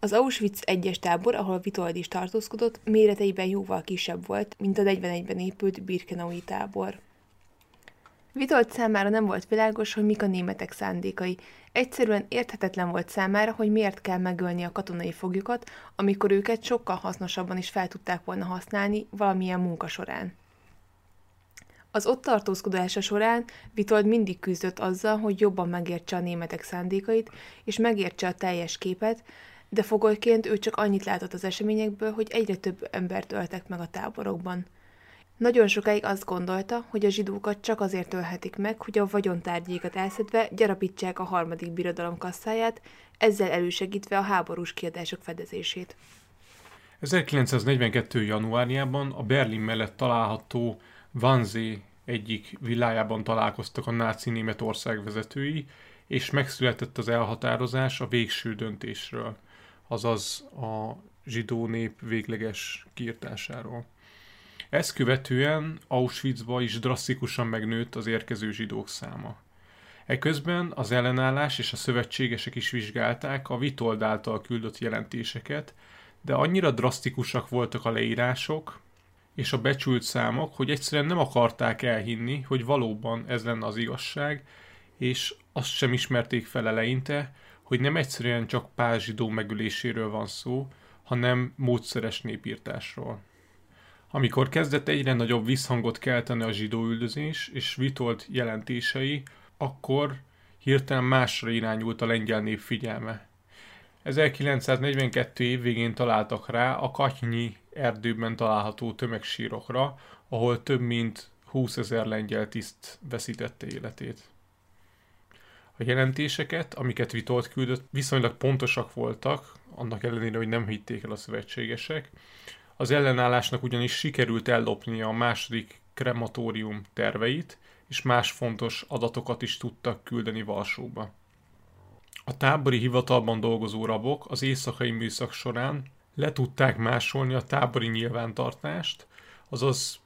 Speaker 6: Az Auschwitz egyes tábor, ahol Vitold is tartózkodott, méreteiben jóval kisebb volt, mint a 41-ben épült Birkenaui tábor. Vitold számára nem volt világos, hogy mik a németek szándékai. Egyszerűen érthetetlen volt számára, hogy miért kell megölni a katonai foglyokat, amikor őket sokkal hasznosabban is fel tudták volna használni valamilyen munka során. Az ott tartózkodása során Vitold mindig küzdött azzal, hogy jobban megértse a németek szándékait, és megértse a teljes képet, de fogolyként ő csak annyit látott az eseményekből, hogy egyre több embert öltek meg a táborokban. Nagyon sokáig azt gondolta, hogy a zsidókat csak azért ölhetik meg, hogy a vagyontárgyékat elszedve gyarapítsák a harmadik birodalom kasszáját, ezzel elősegítve a háborús kiadások fedezését.
Speaker 5: 1942. januárjában a Berlin mellett található Wannsee egyik villájában találkoztak a náci Németország vezetői, és megszületett az elhatározás a végső döntésről, azaz a zsidó nép végleges kiirtásáról. Ezt követően Auschwitzba is drasztikusan megnőtt az érkező zsidók száma. Eközben az ellenállás és a szövetségesek is vizsgálták a Vitold által küldött jelentéseket, de annyira drasztikusak voltak a leírások és a becsült számok, hogy egyszerűen nem akarták elhinni, hogy valóban ez lenne az igazság, és azt sem ismerték fel eleinte, hogy nem egyszerűen csak pár zsidó megöléséről van szó, hanem módszeres népírtásról. Amikor kezdett egyre nagyobb visszhangot kelteni a zsidó üldözés és Vitold jelentései, akkor hirtelen másra irányult a lengyel nép figyelme. 1942 év végén találtak rá a Katnyi erdőben található tömegsírokra, ahol több mint 20 ezer lengyel tiszt veszítette életét. A jelentéseket, amiket Vitolt küldött, viszonylag pontosak voltak, annak ellenére, hogy nem hitték el a szövetségesek. Az ellenállásnak ugyanis sikerült ellopnia a második krematórium terveit, és más fontos adatokat is tudtak küldeni Valsóba. A tábori hivatalban dolgozó rabok az éjszakai műszak során le tudták másolni a tábori nyilvántartást, azaz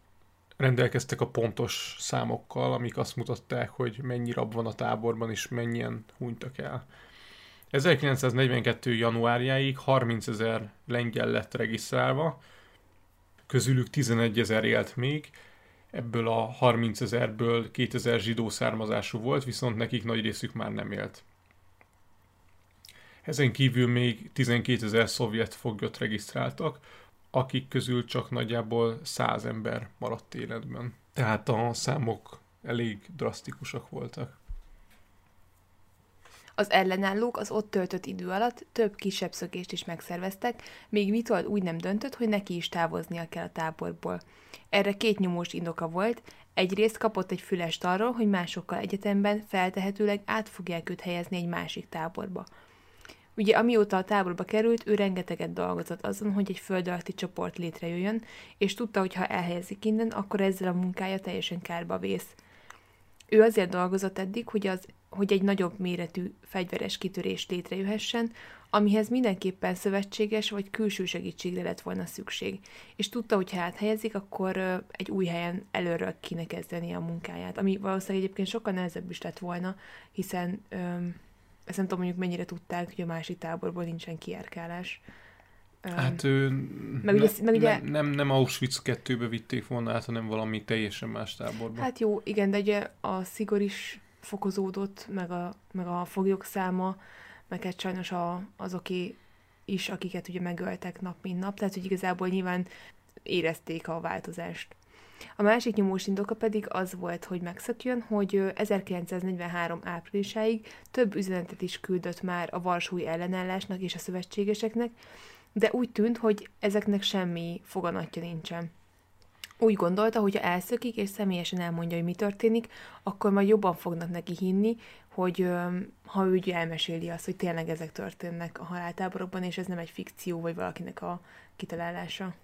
Speaker 5: rendelkeztek a pontos számokkal, amik azt mutatták, hogy mennyi rab van a táborban, és mennyien hunytak el. 1942. januárjáig 30 ezer lengyel lett regisztrálva, közülük 11 ezer élt még, ebből a 30 ezerből 2000 zsidó származású volt, viszont nekik nagy részük már nem élt. Ezen kívül még 12 ezer szovjet foglyot regisztráltak, akik közül csak nagyjából 100 ember maradt életben. Tehát a számok elég drasztikusak voltak.
Speaker 6: Az ellenállók az ott töltött idő alatt több kisebb szökést is megszerveztek, még Vitold úgy nem döntött, hogy neki is távoznia kell a táborból. Erre két nyomós indoka volt, egyrészt kapott egy fülest arról, hogy másokkal egyetemben feltehetőleg át fogják őt helyezni egy másik táborba. Ugye amióta a táborba került, ő rengeteget dolgozott azon, hogy egy föld alatti csoport létrejöjjön, és tudta, hogy ha elhelyezik innen, akkor ezzel a munkája teljesen kárba vész. Ő azért dolgozott eddig, hogy, az, hogy egy nagyobb méretű fegyveres kitörés létrejöhessen, amihez mindenképpen szövetséges vagy külső segítségre lett volna szükség. És tudta, hogy ha áthelyezik, akkor egy új helyen előről kéne kezdeni a munkáját, ami valószínűleg egyébként sokkal nehezebb is lett volna, hiszen öm, ezt nem tudom mondjuk mennyire tudták, hogy a másik táborból nincsen kiárkálás.
Speaker 5: Hát ő
Speaker 6: meg
Speaker 5: ne,
Speaker 6: ugye, meg ugye,
Speaker 5: nem, nem, nem Auschwitz 2-be vitték volna át, hanem valami teljesen más táborba.
Speaker 6: Hát jó, igen, de ugye a szigor is fokozódott, meg a, meg a foglyok száma, meg hát sajnos a, azoké is, akiket ugye megöltek nap, mint nap, tehát hogy igazából nyilván érezték a változást. A másik nyomós indoka pedig az volt, hogy megszökjön, hogy 1943 áprilisáig több üzenetet is küldött már a Varsói ellenállásnak és a szövetségeseknek, de úgy tűnt, hogy ezeknek semmi foganatja nincsen. Úgy gondolta, hogy ha elszökik és személyesen elmondja, hogy mi történik, akkor majd jobban fognak neki hinni, hogy ha ő elmeséli azt, hogy tényleg ezek történnek a haláltáborokban, és ez nem egy fikció, vagy valakinek a kitalálása.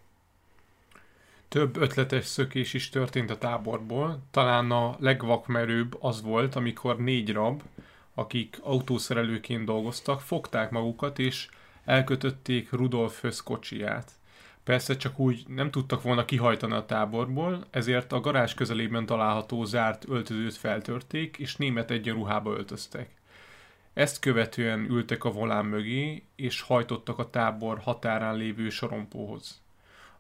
Speaker 5: Több ötletes szökés is történt a táborból. Talán a legvakmerőbb az volt, amikor négy rab, akik autószerelőként dolgoztak, fogták magukat és elkötötték Rudolf kocsiját. Persze csak úgy nem tudtak volna kihajtani a táborból, ezért a garázs közelében található zárt öltözőt feltörték, és német egyenruhába öltöztek. Ezt követően ültek a volán mögé, és hajtottak a tábor határán lévő sorompóhoz.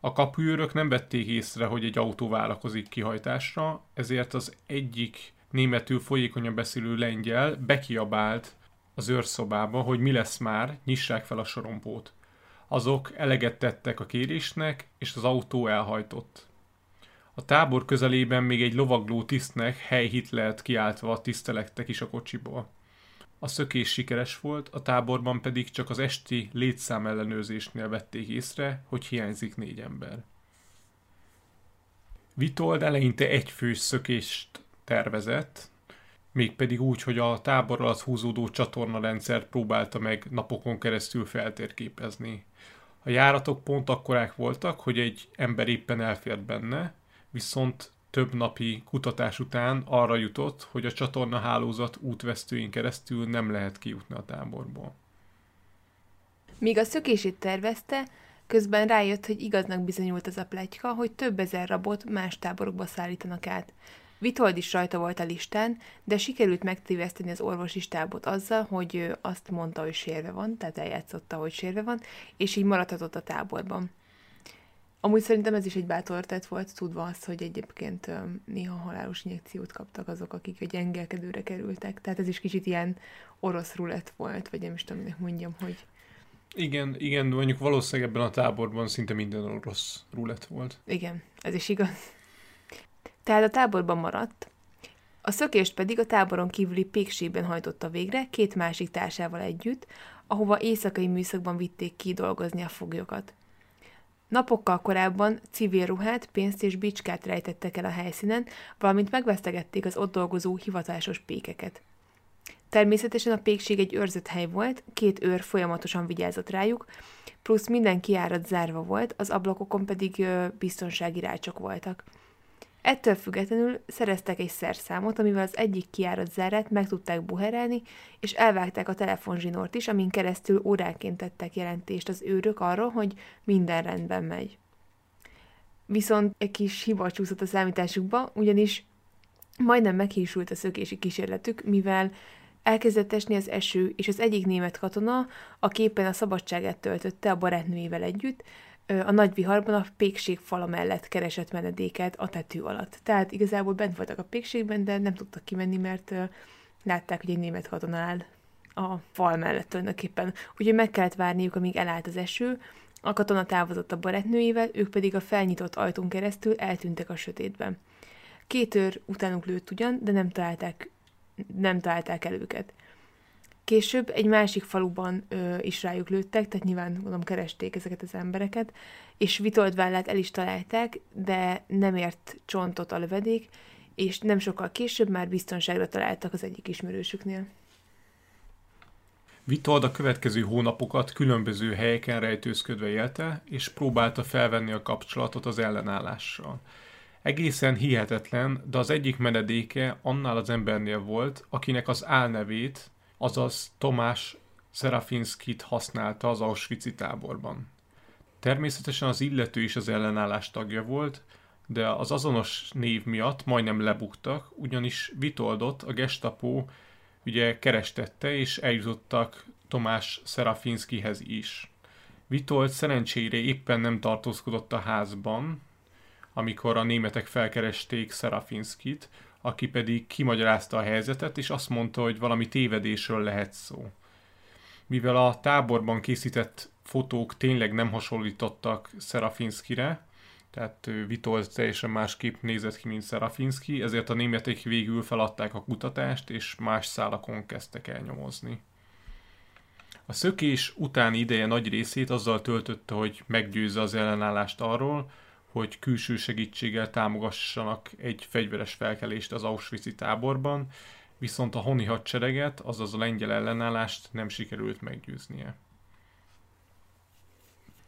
Speaker 5: A kapuőrök nem vették észre, hogy egy autó várakozik kihajtásra, ezért az egyik németül folyékonyan beszélő lengyel bekiabált az őrszobába, hogy mi lesz már, nyissák fel a sorompót. Azok eleget tettek a kérésnek, és az autó elhajtott. A tábor közelében még egy lovagló tisztnek hely Hitlert kiáltva tisztelektek is a kocsiból. A szökés sikeres volt, a táborban pedig csak az esti létszám ellenőrzésnél vették észre, hogy hiányzik négy ember. Vitold eleinte egy fős szökést tervezett, mégpedig úgy, hogy a tábor alatt húzódó csatornarendszert próbálta meg napokon keresztül feltérképezni. A járatok pont akkorák voltak, hogy egy ember éppen elfért benne, viszont több napi kutatás után arra jutott, hogy a csatorna hálózat útvesztőin keresztül nem lehet kijutni a táborból.
Speaker 6: Míg a szökését tervezte, közben rájött, hogy igaznak bizonyult az a pletyka, hogy több ezer rabot más táborokba szállítanak át. Vitold is rajta volt a listán, de sikerült megtéveszteni az orvosi stábot azzal, hogy azt mondta, hogy sérve van, tehát eljátszotta, hogy sérve van, és így maradhatott a táborban. Amúgy szerintem ez is egy bátor tett volt, tudva azt, hogy egyébként néha halálos injekciót kaptak azok, akik egy engelkedőre kerültek. Tehát ez is kicsit ilyen orosz rulett volt, vagy nem is tudom, minek mondjam, hogy
Speaker 5: Igen, igen, mondjuk valószínűleg ebben a táborban szinte minden orosz rulett volt.
Speaker 6: Igen, ez is igaz. Tehát a táborban maradt, a szökést pedig a táboron kívüli pékségben hajtotta végre, két másik társával együtt, ahova éjszakai műszakban vitték ki dolgozni a foglyokat. Napokkal korábban civil ruhát, pénzt és bicskát rejtettek el a helyszínen, valamint megvesztegették az ott dolgozó hivatásos pékeket. Természetesen a pékség egy őrzött hely volt, két őr folyamatosan vigyázott rájuk, plusz minden kiárat zárva volt, az ablakokon pedig biztonsági rácsok voltak. Ettől függetlenül szereztek egy szerszámot, amivel az egyik kiárat zárát meg tudták buherelni, és elvágták a telefonzsinort is, amin keresztül óránként tettek jelentést az őrök arról, hogy minden rendben megy. Viszont egy kis hiba csúszott a számításukba, ugyanis majdnem meghísult a szökési kísérletük, mivel elkezdett esni az eső, és az egyik német katona, a képen a szabadságát töltötte a barátnőjével együtt, a nagy viharban a pékség fala mellett keresett menedéket a tető alatt. Tehát igazából bent voltak a pékségben, de nem tudtak kimenni, mert látták, hogy egy német katona áll a fal mellett tulajdonképpen. Úgyhogy meg kellett várniuk, amíg elállt az eső, a katona távozott a barátnőjével, ők pedig a felnyitott ajtón keresztül eltűntek a sötétben. Két őr utánuk lőtt ugyan, de nem találták, nem találták el őket. Később egy másik faluban ö, is rájuk lőttek, tehát nyilván mondom, keresték ezeket az embereket, és Vitold vállát el is találták, de nem ért csontot a lövedék, és nem sokkal később már biztonságra találtak az egyik ismerősüknél.
Speaker 5: Vitold a következő hónapokat különböző helyeken rejtőzködve élte, és próbálta felvenni a kapcsolatot az ellenállással. Egészen hihetetlen, de az egyik menedéke annál az embernél volt, akinek az álnevét azaz Tomás Szerafinszkit használta az auschwitz táborban. Természetesen az illető is az ellenállás tagja volt, de az azonos név miatt majdnem lebuktak, ugyanis Vitoldot a gestapo ugye kerestette, és eljutottak Tomás Szerafinszkihez is. Vitold szerencsére éppen nem tartózkodott a házban, amikor a németek felkeresték Szerafinszkit, aki pedig kimagyarázta a helyzetet, és azt mondta, hogy valami tévedésről lehet szó. Mivel a táborban készített fotók tényleg nem hasonlítottak Szerafinszkire, tehát Vitold teljesen másképp nézett ki, mint Szerafinszki, ezért a németek végül feladták a kutatást, és más szálakon kezdtek el nyomozni. A szökés utáni ideje nagy részét azzal töltötte, hogy meggyőzze az ellenállást arról, hogy külső segítséggel támogassanak egy fegyveres felkelést az Auschwitz táborban, viszont a honi hadsereget, azaz a lengyel ellenállást nem sikerült meggyőznie.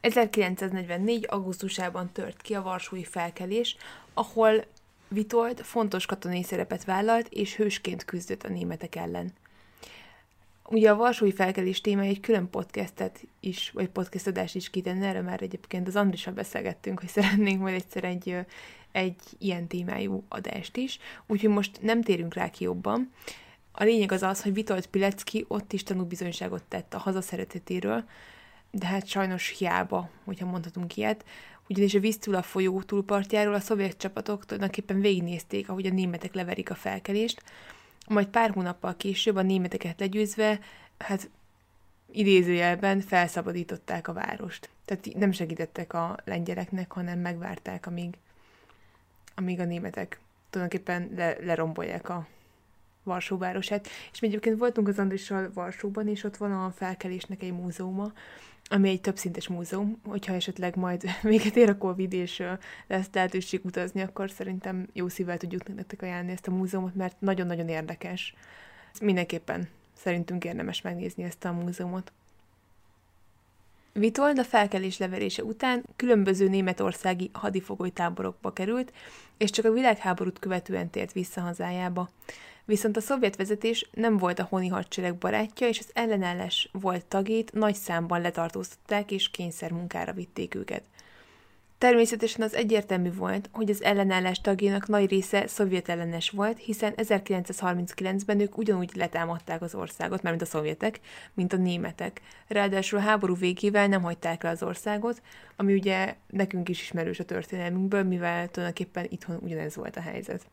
Speaker 6: 1944. augusztusában tört ki a Varsói felkelés, ahol Vitold fontos katonai szerepet vállalt és hősként küzdött a németek ellen. Ugye a Varsói felkelés témája egy külön podcastet is, vagy podcastadást is kitenne, erre már egyébként az Andrissal beszélgettünk, hogy szeretnénk majd egyszer egy, egy ilyen témájú adást is, úgyhogy most nem térünk rá ki jobban. A lényeg az az, hogy Vitold Pilecki ott is tanúbizonyságot tett a hazaszeretetéről, de hát sajnos hiába, hogyha mondhatunk ilyet, ugyanis a Víztula folyó túlpartjáról a szovjet csapatok tulajdonképpen végignézték, ahogy a németek leverik a felkelést, majd pár hónappal később a németeket legyőzve, hát idézőjelben felszabadították a várost. Tehát nem segítettek a lengyeleknek, hanem megvárták, amíg, amíg a németek tulajdonképpen le, lerombolják a Varsó városát. És mi egyébként voltunk az Andrissal Varsóban, és ott van a felkelésnek egy múzeuma, ami egy többszintes múzeum, hogyha esetleg majd (laughs) véget ér a Covid, és lesz lehetőség utazni, akkor szerintem jó szívvel tudjuk nektek ajánlani ezt a múzeumot, mert nagyon-nagyon érdekes. Mindenképpen szerintünk érdemes megnézni ezt a múzeumot. Vitold a felkelés leverése után különböző németországi hadifogoly táborokba került, és csak a világháborút követően tért vissza hazájába. Viszont a szovjet vezetés nem volt a honi hadsereg barátja, és az ellenállás volt tagét nagy számban letartóztatták és kényszermunkára vitték őket. Természetesen az egyértelmű volt, hogy az ellenállás tagjának nagy része szovjet ellenes volt, hiszen 1939-ben ők ugyanúgy letámadták az országot, mint a szovjetek, mint a németek. Ráadásul a háború végével nem hagyták le az országot, ami ugye nekünk is ismerős a történelmünkből, mivel tulajdonképpen itthon ugyanez volt a helyzet.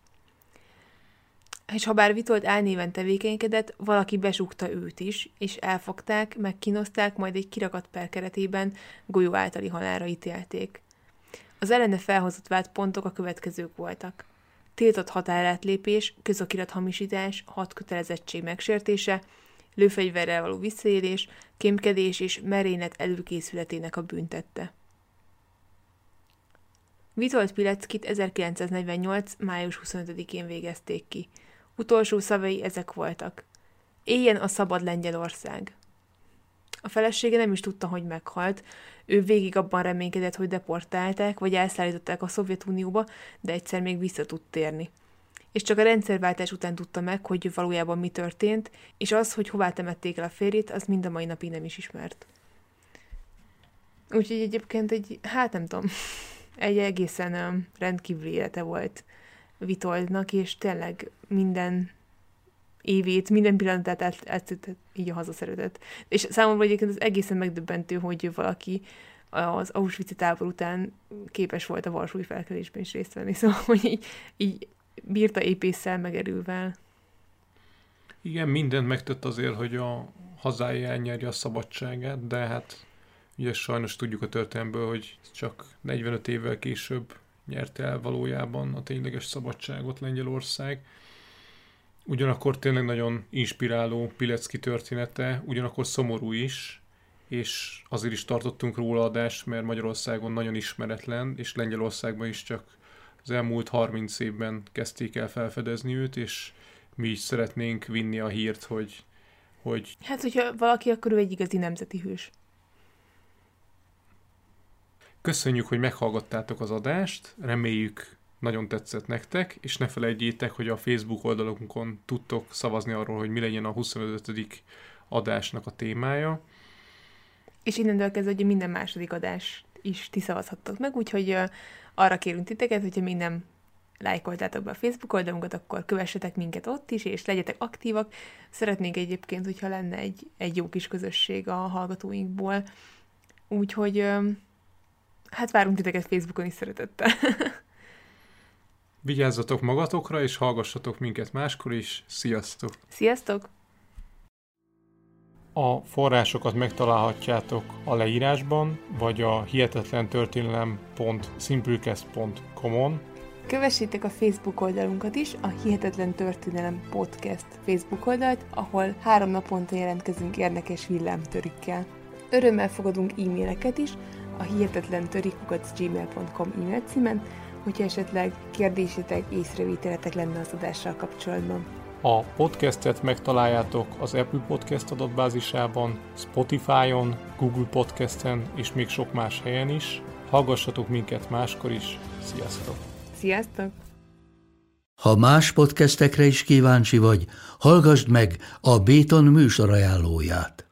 Speaker 6: És ha bár Vitold álnéven tevékenykedett, valaki besúgta őt is, és elfogták, megkínozták, majd egy kirakat per keretében golyó általi halára ítélték. Az ellene felhozott vált pontok a következők voltak. Tiltott határátlépés, közokirat hamisítás, hat kötelezettség megsértése, lőfegyverrel való visszaélés, kémkedés és merénylet előkészületének a büntette. Vitold Pileckit 1948. május 25-én végezték ki. Utolsó szavai ezek voltak. Éljen a szabad Lengyelország! A felesége nem is tudta, hogy meghalt. Ő végig abban reménykedett, hogy deportálták, vagy elszállították a Szovjetunióba, de egyszer még vissza tud térni. És csak a rendszerváltás után tudta meg, hogy valójában mi történt, és az, hogy hová temették el a férjét, az mind a mai napig nem is ismert. Úgyhogy egyébként egy, hát nem tudom, (laughs) egy egészen rendkívüli élete volt Vitoldnak, és tényleg minden évét, minden pillanatát át, át, így a hazaszeretett. És számomra egyébként az egészen megdöbbentő, hogy valaki az Auschwitz tábor után képes volt a Varsói felkelésben is részt venni. (laughs) Szóval, hogy így, így bírta épésszel, megerővel.
Speaker 5: Igen, mindent megtett azért, hogy a hazája elnyerje a szabadságát, de hát ugye sajnos tudjuk a történelmből, hogy csak 45 évvel később nyerte el valójában a tényleges szabadságot Lengyelország. Ugyanakkor tényleg nagyon inspiráló Pilecki története, ugyanakkor szomorú is, és azért is tartottunk róla adást, mert Magyarországon nagyon ismeretlen, és Lengyelországban is csak az elmúlt 30 évben kezdték el felfedezni őt, és mi is szeretnénk vinni a hírt, hogy, hogy...
Speaker 6: Hát, hogyha valaki, akkor ő egy igazi nemzeti hős.
Speaker 5: Köszönjük, hogy meghallgattátok az adást, reméljük nagyon tetszett nektek, és ne felejtjétek, hogy a Facebook oldalunkon tudtok szavazni arról, hogy mi legyen a 25. adásnak a témája.
Speaker 6: És innentől kezdve, hogy minden második adás is ti szavazhattok meg, úgyhogy arra kérünk titeket, hogyha még nem lájkoltátok be a Facebook oldalunkat, akkor kövessetek minket ott is, és legyetek aktívak. Szeretnénk egyébként, hogyha lenne egy, egy jó kis közösség a hallgatóinkból. Úgyhogy hát várunk titeket Facebookon is szeretettel. (laughs)
Speaker 5: Vigyázzatok magatokra, és hallgassatok minket máskor is. Sziasztok!
Speaker 6: Sziasztok!
Speaker 5: A forrásokat megtalálhatjátok a leírásban, vagy a hihetetlen-történelem.simplecast.com-on.
Speaker 6: Kövessétek a Facebook oldalunkat is, a Hihetetlen Történelem Podcast Facebook oldalt, ahol három naponta jelentkezünk érdekes villámtörikkel. Örömmel fogadunk e-maileket is a hihetetlen gmail.com e-mail címen, hogyha esetleg kérdésetek, észrevételetek lenne az adással kapcsolatban.
Speaker 5: A podcastet megtaláljátok az Apple Podcast adatbázisában, Spotify-on, Google Podcasten és még sok más helyen is. Hallgassatok minket máskor is. Sziasztok!
Speaker 6: Sziasztok!
Speaker 1: Ha más podcastekre is kíváncsi vagy, hallgassd meg a Béton műsor ajánlóját.